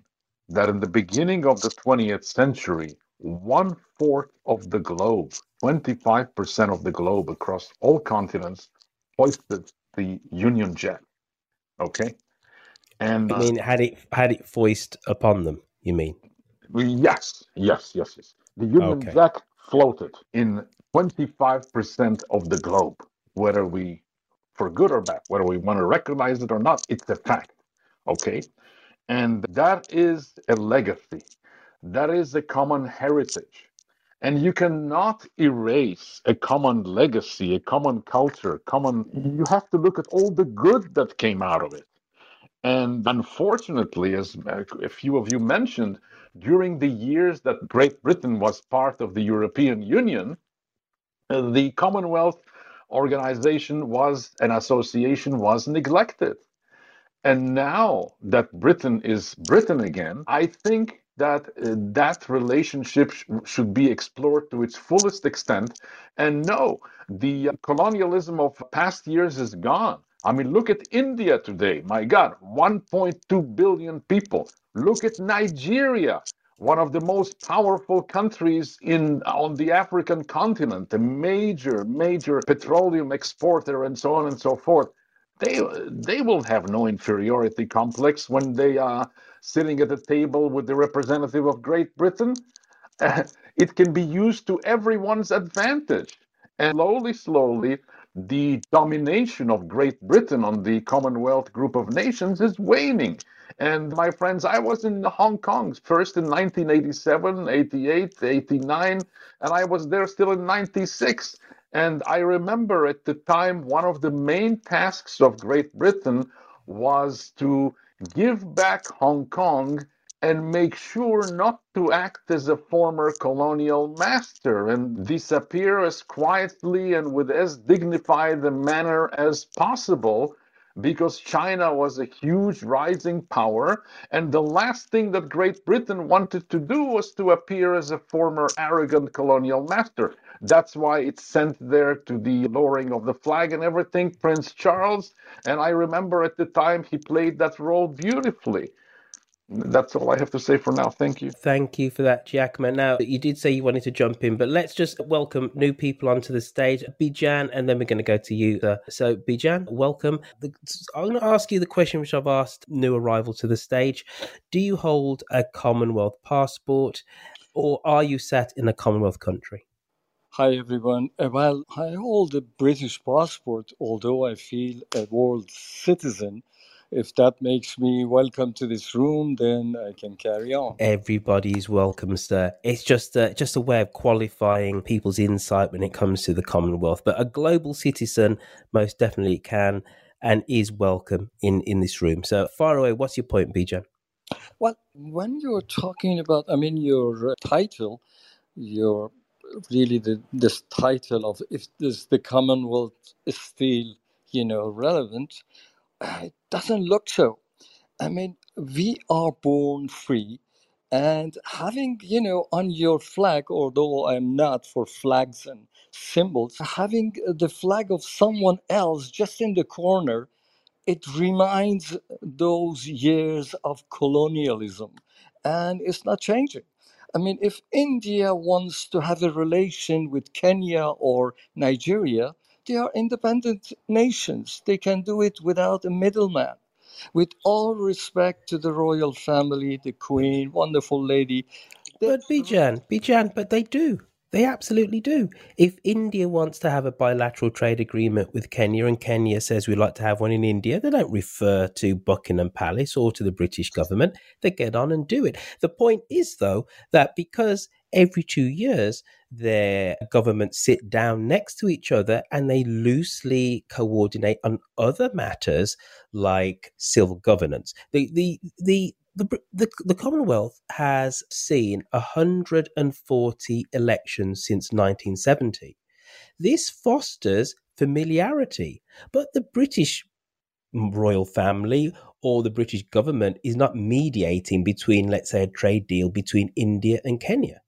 that in the beginning of the 20th century, one fourth of the globe, 25% of the globe across all continents, hoisted the Union Jack. Okay, and I mean, uh, had it had it foist upon them? You mean? Yes, yes, yes, yes. The Union okay. Jack floated in 25% of the globe, whether we, for good or bad, whether we want to recognize it or not, it's a fact. Okay. And that is a legacy, that is a common heritage. And you cannot erase a common legacy, a common culture, common. You have to look at all the good that came out of it. And unfortunately, as a few of you mentioned, during the years that Great Britain was part of the European Union, the Commonwealth organization was an association was neglected. And now that Britain is Britain again, I think that uh, that relationship sh- should be explored to its fullest extent. And no, the uh, colonialism of past years is gone. I mean, look at India today. My God, 1.2 billion people. Look at Nigeria, one of the most powerful countries in on the African continent, a major, major petroleum exporter, and so on and so forth they they will have no inferiority complex when they are sitting at the table with the representative of Great Britain. Uh, [LAUGHS] it can be used to everyone's advantage. And slowly, slowly, the domination of Great Britain on the Commonwealth group of nations is waning. And my friends, I was in Hong Kong first in 1987, 88, 89, and I was there still in 96. And I remember at the time, one of the main tasks of Great Britain was to give back Hong Kong and make sure not to act as a former colonial master and disappear as quietly and with as dignified a manner as possible because China was a huge rising power. And the last thing that Great Britain wanted to do was to appear as a former arrogant colonial master. That's why it sent there to the lowering of the flag and everything, Prince Charles. And I remember at the time he played that role beautifully. That's all I have to say for now. Thank you. Thank you for that, Giacomo. Now, you did say you wanted to jump in, but let's just welcome new people onto the stage. Bijan, and then we're going to go to you. Sir. So, Bijan, welcome. I'm going to ask you the question which I've asked new arrival to the stage. Do you hold a Commonwealth passport, or are you sat in a Commonwealth country? Hi, everyone. Uh, well, I hold a British passport, although I feel a world citizen if that makes me welcome to this room, then I can carry on. Everybody's welcome, sir. It's just a, just a way of qualifying people's insight when it comes to the Commonwealth. But a global citizen most definitely can and is welcome in, in this room. So, far away, what's your point, Bijan? Well, when you're talking about, I mean, your uh, title, your really the this title of if this the Commonwealth is still, you know, relevant, it [SIGHS] doesn't look so. I mean, we are born free, and having, you know, on your flag, although I'm not for flags and symbols, having the flag of someone else just in the corner, it reminds those years of colonialism, and it's not changing. I mean, if India wants to have a relation with Kenya or Nigeria, they are independent nations. They can do it without a middleman. With all respect to the royal family, the queen, wonderful lady. But Bijan, Bijan, but they do. They absolutely do. If India wants to have a bilateral trade agreement with Kenya and Kenya says we'd like to have one in India, they don't refer to Buckingham Palace or to the British government. They get on and do it. The point is, though, that because every two years their governments sit down next to each other and they loosely coordinate on other matters like civil governance. The, the, the, the, the, the Commonwealth has seen 140 elections since 1970. This fosters familiarity, but the British royal family or the British government is not mediating between, let's say, a trade deal between India and Kenya.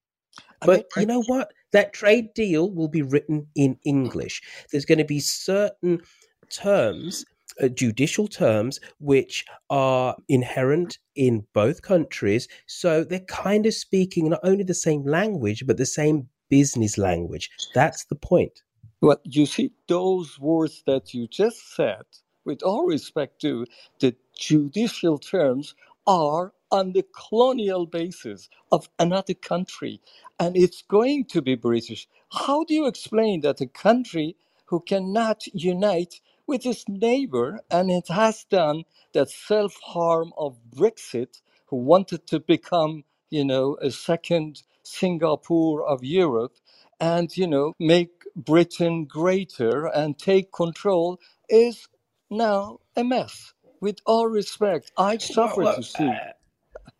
But you know what? That trade deal will be written in English. There's going to be certain terms uh, judicial terms which are inherent in both countries. So they're kind of speaking not only the same language, but the same business language. That's the point. Well, you see, those words that you just said, with all respect to the judicial terms, are on the colonial basis of another country. And it's going to be British. How do you explain that a country who cannot unite with its neighbor, and it has done that self harm of Brexit, who wanted to become, you know, a second Singapore of Europe, and you know, make Britain greater and take control, is now a mess. With all respect, I suffer well, to see. Uh,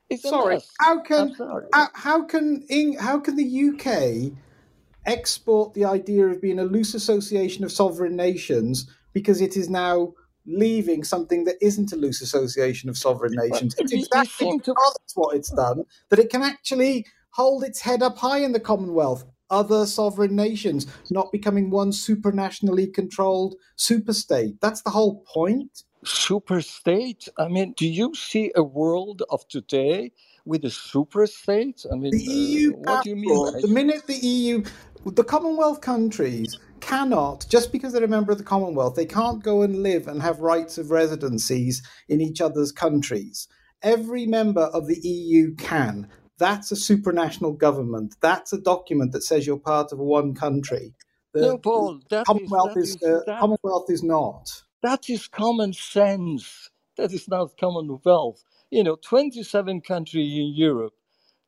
It's sorry, mess. how can sorry. how, how can Eng- how can the UK export the idea of being a loose association of sovereign nations because it is now leaving something that isn't a loose association of sovereign nations? It's you- you exactly seem to- what it's done that it can actually hold its head up high in the Commonwealth. Other sovereign nations not becoming one supranationally controlled superstate. That's the whole point. Super state. I mean, do you see a world of today with a super state? I mean, The EU uh, what do you mean? the minute the EU, the Commonwealth countries cannot, just because they're a member of the Commonwealth, they can't go and live and have rights of residencies in each other's countries. Every member of the EU can. That's a supranational government. That's a document that says you're part of one country. The No, Paul, Commonwealth is, is- uh, Commonwealth is not. That is common sense. That is not commonwealth. You know, 27 countries in Europe,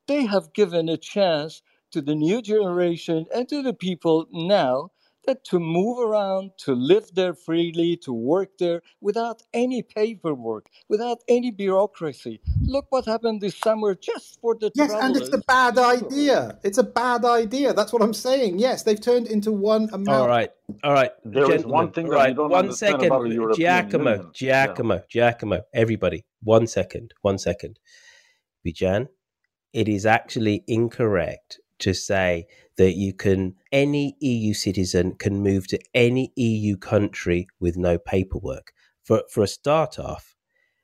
they have given a chance to the new generation and to the people now that to move around, to live there freely, to work there without any paperwork, without any bureaucracy. Look what happened this summer just for the Yes, travelers. and it's a bad idea. It's a bad idea. That's what I'm saying. Yes, they've turned into one amount. All right, all right. There is gentlemen, one thing that right, you don't one understand second. about the European Giacomo, Union. Yeah. Giacomo, Giacomo. Everybody, one second, one second. Bijan, it is actually incorrect to say that you can any EU citizen can move to any EU country with no paperwork. For for a start off,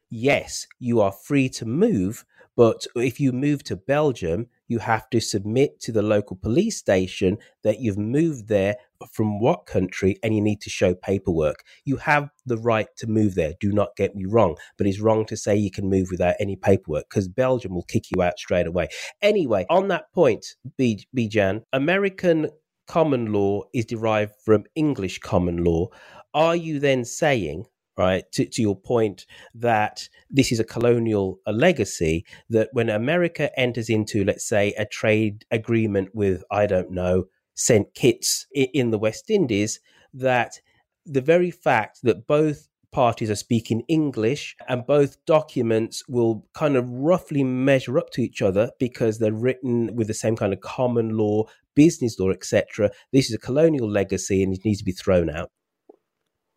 yes, you are free to move, But if you move to Belgium, you have to submit to the local police station that you've moved there from what country and you need to show paperwork. You have the right to move there, do not get me wrong, but it's wrong to say you can move without any paperwork because Belgium will kick you out straight away. Anyway, on that point, B- Bijan, American common law is derived from English common law. Are you then saying right to, to your point that this is a colonial a legacy that when america enters into let's say a trade agreement with i don't know st kitts in the west indies that the very fact that both parties are speaking english and both documents will kind of roughly measure up to each other because they're written with the same kind of common law business law etc this is a colonial legacy and it needs to be thrown out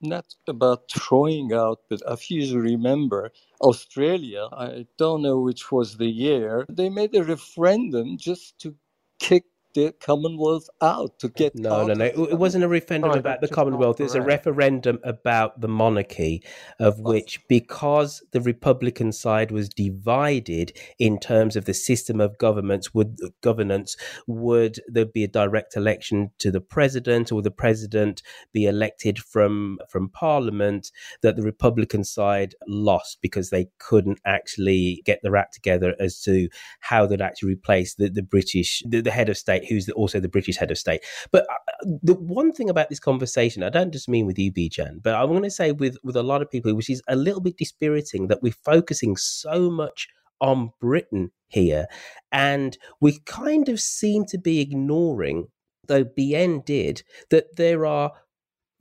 not about throwing out, but if you remember, Australia, I don't know which was the year, they made a referendum just to kick the Commonwealth out to get no, no, no. It, it wasn't a referendum about the Commonwealth. It was a referendum about the monarchy, of which, because the Republican side was divided in terms of the system of governments, would governance would there be a direct election to the president, or the president be elected from from Parliament? That the Republican side lost because they couldn't actually get their act together as to how they'd actually replace the, the British, the, the head of state state, who's also the British head of state. But uh, the one thing about this conversation, I don't just mean with you, Bijan, but I'm going to say with with a lot of people, which is a little bit dispiriting that we're focusing so much on Britain here, and we kind of seem to be ignoring, though BN did, that there are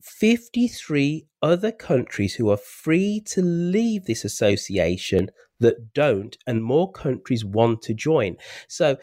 53 other countries who are free to leave this association that don't, and more countries want to join. So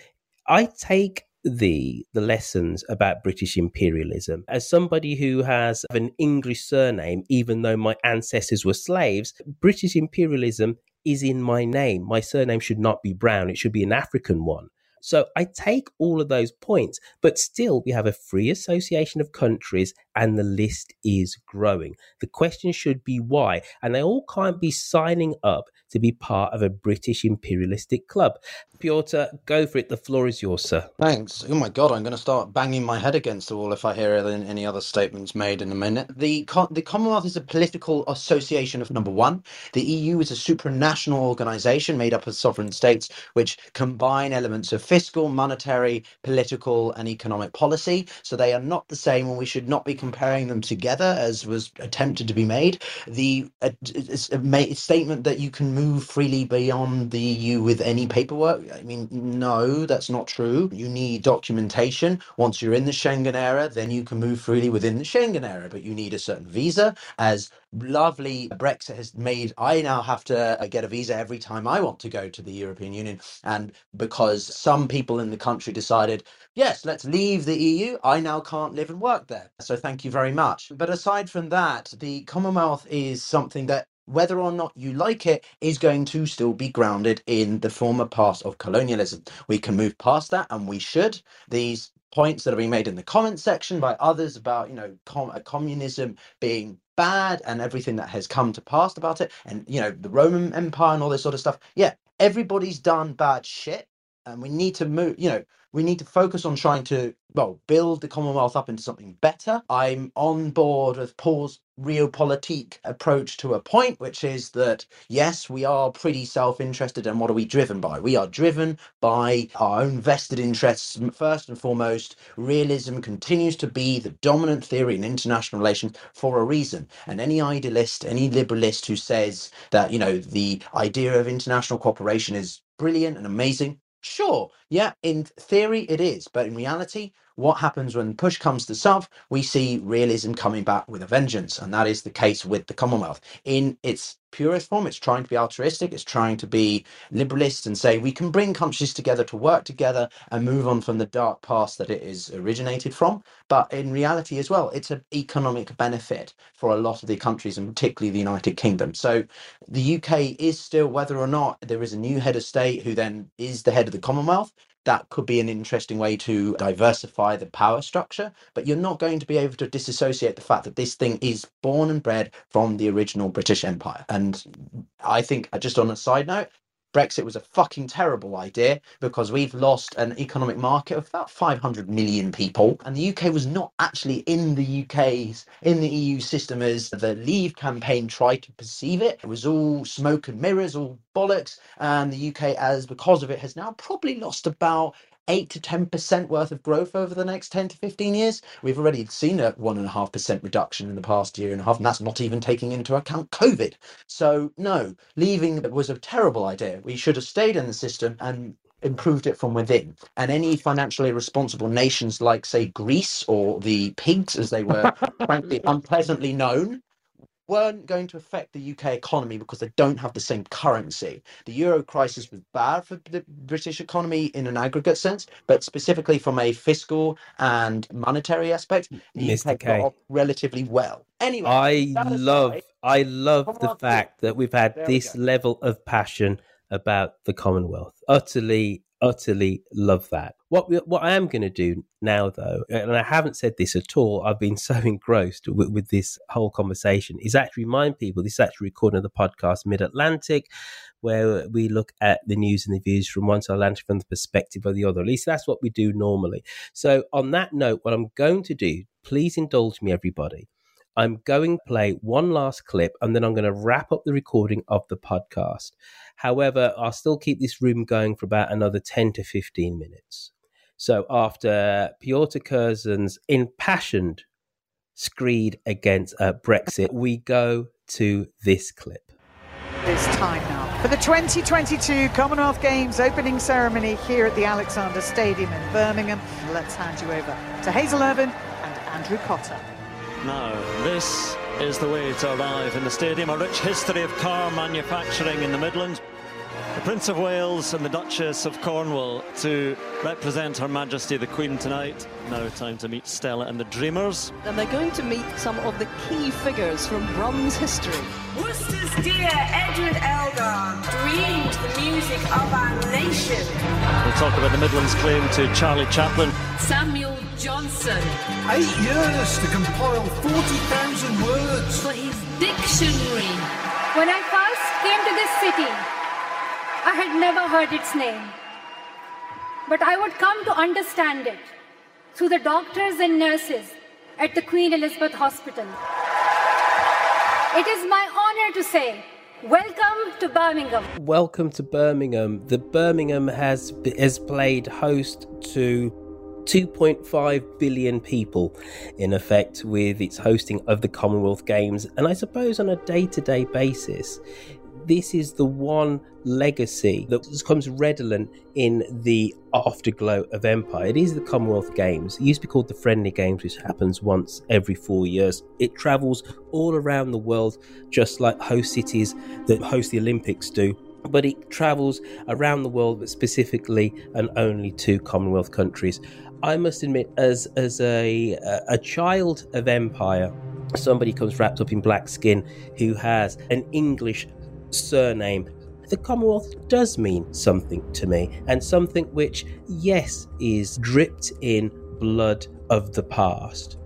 I take the the lessons about British imperialism. As somebody who has an English surname, even though my ancestors were slaves, British imperialism is in my name. My surname should not be Brown; it should be an African one. So I take all of those points, but still we have a free association of countries and the list is growing. The question should be why, and they all can't be signing up to be part of a British imperialistic club. Piotr, go for it. The floor is yours, sir. Thanks. Oh my God, I'm going to start banging my head against the wall if I hear any other statements made in a minute. The the Commonwealth is a political association of number one. The EU is a supranational organisation made up of sovereign states which combine elements of fiscal, monetary, political, and economic policy. So they are not the same, and we should not be comparing them together as was attempted to be made. The uh, statement that you can move freely beyond the EU with any paperwork I mean, no, that's not true. You need documentation. Once you're in the Schengen area, then you can move freely within the Schengen area, but you need a certain visa. As lovely Brexit has made, I now have to uh, get a visa every time I want to go to the European Union. And because some people in the country decided, yes, let's leave the EU, I now can't live and work there. So thank you very much. But aside from that, the Commonwealth is something that whether or not you like it, is going to still be grounded in the former past of colonialism. We can move past that, and we should. These points that are being made in the comment section by others about, you know, com- uh, communism being bad and everything that has come to pass about it, and, you know, the Roman Empire and all this sort of stuff. Yeah, everybody's done bad shit, and we need to move, you know, we need to focus on trying to well build the commonwealth up into something better i'm on board with paul's realpolitik approach to a point which is that yes we are pretty self-interested and what are we driven by? We are driven by our own vested interests first and foremost. Realism continues to be the dominant theory in international relations for a reason. And any idealist any liberalist who says that you know the idea of international cooperation is brilliant and amazing Sure, yeah, in theory it is, but in reality, what happens when push comes to shove? We see realism coming back with a vengeance, and that is the case with the Commonwealth. In its purest form, it's trying to be altruistic, it's trying to be liberalist and say we can bring countries together to work together and move on from the dark past that it is originated from. But in reality, as well, it's an economic benefit for a lot of the countries, and particularly the United Kingdom. So the UK is still, whether or not there is a new head of state who then is the head of the Commonwealth, that could be an interesting way to diversify the power structure. But you're not going to be able to disassociate the fact that this thing is born and bred from the original British Empire. And I think, uh, just on a side note, Brexit was a fucking terrible idea because we've lost an economic market of about 500 million people, and the UK was not actually in the UK's in the EU system as the Leave campaign tried to perceive it. It was all smoke and mirrors, all bollocks, and the UK, as because of it, has now probably lost about 8 to 10% worth of growth over the next 10 to 15 years. We've already seen a 1.5% reduction in the past year and a half, and that's not even taking into account COVID. So, no, leaving was a terrible idea. We should have stayed in the system and improved it from within. And any financially responsible nations like, say, Greece or the pigs, as they were [LAUGHS] frankly unpleasantly known, weren't going to affect the UK economy because they don't have the same currency. The euro crisis was bad for the British economy in an aggregate sense, but specifically from a fiscal and monetary aspect, the Mr. UK K. got off relatively well. Anyway, I love I love the fact that we've had There we this level of passion about the Commonwealth. Utterly, utterly love that. What what I am going to do now, though, and I haven't said this at all. I've been [LAUGHS] so engrossed with, with this whole conversation. Is actually remind people this is actually recording of the podcast Mid Atlantic, where we look at the news and the views from one side Atlantic from the perspective of the other. At least that's what we do normally. So, on that note, what I'm going to do, please indulge me, everybody. I'm going to play one last clip and then I'm going to wrap up the recording of the podcast. However, I'll still keep this room going for about another 10 to 15 minutes. So after Piotr Kurzin's impassioned screed against uh, Brexit, we go to this clip. It's time now for the 2022 Commonwealth Games opening ceremony here at the Alexander Stadium in Birmingham. Let's hand you over to Hazel Irvine and Andrew Cotter. Now, this is the way to arrive in the stadium. A rich history of car manufacturing in the Midlands. The Prince of Wales and the Duchess of Cornwall to represent Her Majesty the Queen tonight. Now, time to meet Stella and the Dreamers. And they're going to meet some of the key figures from Brum's history. Worcester's dear Edward Elgar dreamed the music of our nation. We'll talk about the Midlands claim to Charlie Chaplin. Samuel Johnson. Eight years to compile 40,000 words. For his dictionary. When I first came to this city, I had never heard its name. But I would come to understand it through the doctors and nurses at the Queen Elizabeth Hospital. It is my honor to say, welcome to Birmingham. Welcome to Birmingham. The Birmingham has has played host to 2.5 billion people in effect with its hosting of the Commonwealth Games and I suppose on a day-to-day basis this is the one legacy that comes redolent in the afterglow of empire. It is the Commonwealth Games. It used to be called the Friendly Games, which happens once every four years. It travels all around the world, just like host cities that host the Olympics do. But it travels around the world, but specifically and only to Commonwealth countries. I must admit, as as a uh, a child of empire, somebody comes wrapped up in black skin who has an English surname, the Commonwealth does mean something to me, and something which, yes, is dripped in blood of the past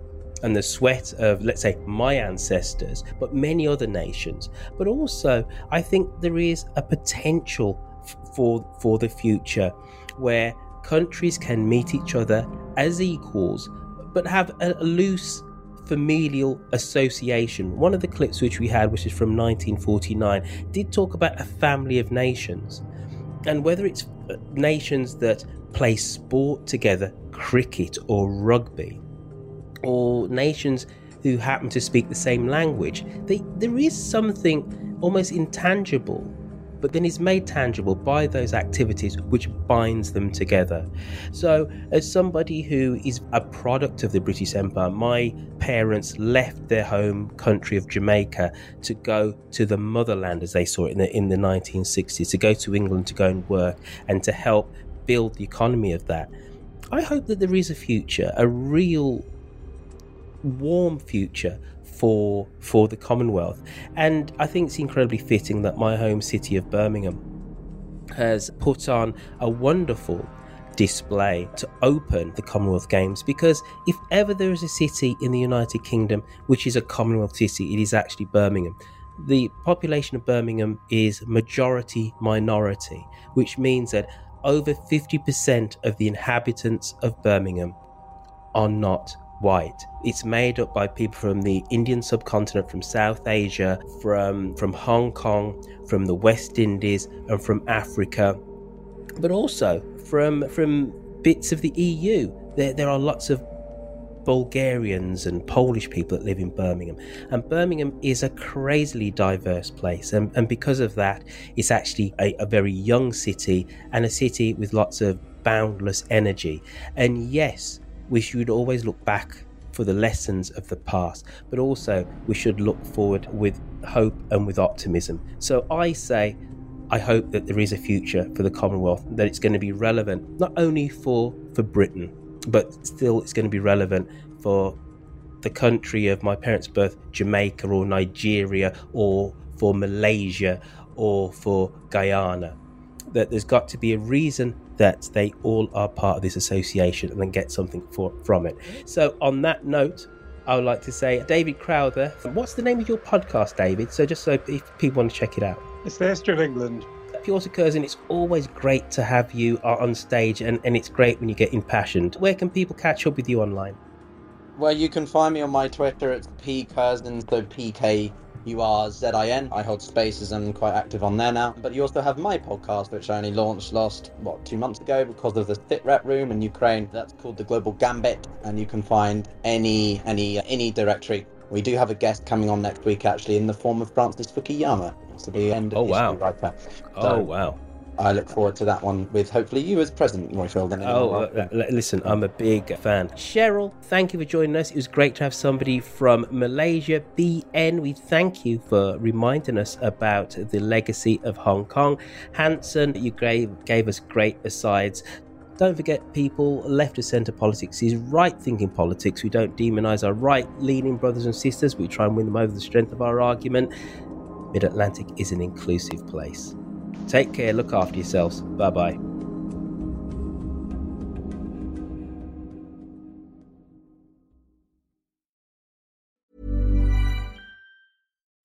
and the sweat of, let's say, my ancestors, but many other nations. But also, I think there is a potential f- for for the future where countries can meet each other as equals, but have a, loose familial association. One of the clips which we had, which is from 1949, did talk about a family of nations. And whether it's uh, nations that play sport together, cricket or rugby, or nations who happen to speak the same language, they, there is something almost intangible but then is made tangible by those activities which binds them together. So, as somebody who is a product of the British Empire, my parents left their home country of Jamaica to go to the motherland, as they saw it in the, in the 1960s, to go to England to go and work and to help build the economy of that. I hope that there is a future, a real warm future for for the Commonwealth. And I think it's incredibly fitting that my home city of Birmingham has put on a wonderful display to open the Commonwealth Games because if ever there is a city in the United Kingdom which is a Commonwealth city, it is actually Birmingham. the population of Birmingham is majority minority, which means that over 50% of the inhabitants of Birmingham are not white. It's made up by people from the Indian subcontinent, from South Asia, from from Hong Kong, from the West Indies, and from Africa, but also from from bits of the EU. There there are lots of Bulgarians and Polish people that live in Birmingham. And Birmingham is a crazily diverse place. And, and because of that, it's actually a, a very young city and a city with lots of boundless energy. And yes, we should always look back for the lessons of the past, but also we should look forward with hope and with optimism. So I say, I hope that there is a future for the Commonwealth, that it's going to be relevant not only for, for Britain, but still it's going to be relevant for the country of my parents' birth, Jamaica or Nigeria, or for Malaysia or for Guyana. That there's got to be a reason that they all are part of this association and then get something for, from it. So, on that note, I would like to say, David Crowther, what's the name of your podcast, David? So, just so if people want to check it out, it's the History of England. Pure occurs, and it's always great to have you on stage, and, and it's great when you get impassioned. Where can people catch up with you online? Well, you can find me on my Twitter. It's P Kurzin, so P K U R Z I N. I hold spaces and I'm quite active on there now. But you also have my podcast, which I only launched last, what, two months ago because of the Sit Rep room in Ukraine. That's called the Global Gambit, and you can find any any any directory. We do have a guest coming on next week, actually, in the form of Francis Fukuyama. So the end oh wow! Writer. Oh, so, oh wow! I look forward to that one with hopefully you as president, Roifield. Oh, uh, listen, I'm a big fan. Cheryl, thank you for joining us. It was great to have somebody from Malaysia. BN, we thank you for reminding us about the legacy of Hong Kong. Hanson, you gave, gave us great asides. Don't forget, people, left of centre politics is right thinking politics. We don't demonise our right leaning brothers and sisters, we try and win them over the strength of our argument. Mid Atlantic is an inclusive place. Take care, look after yourselves. Bye bye.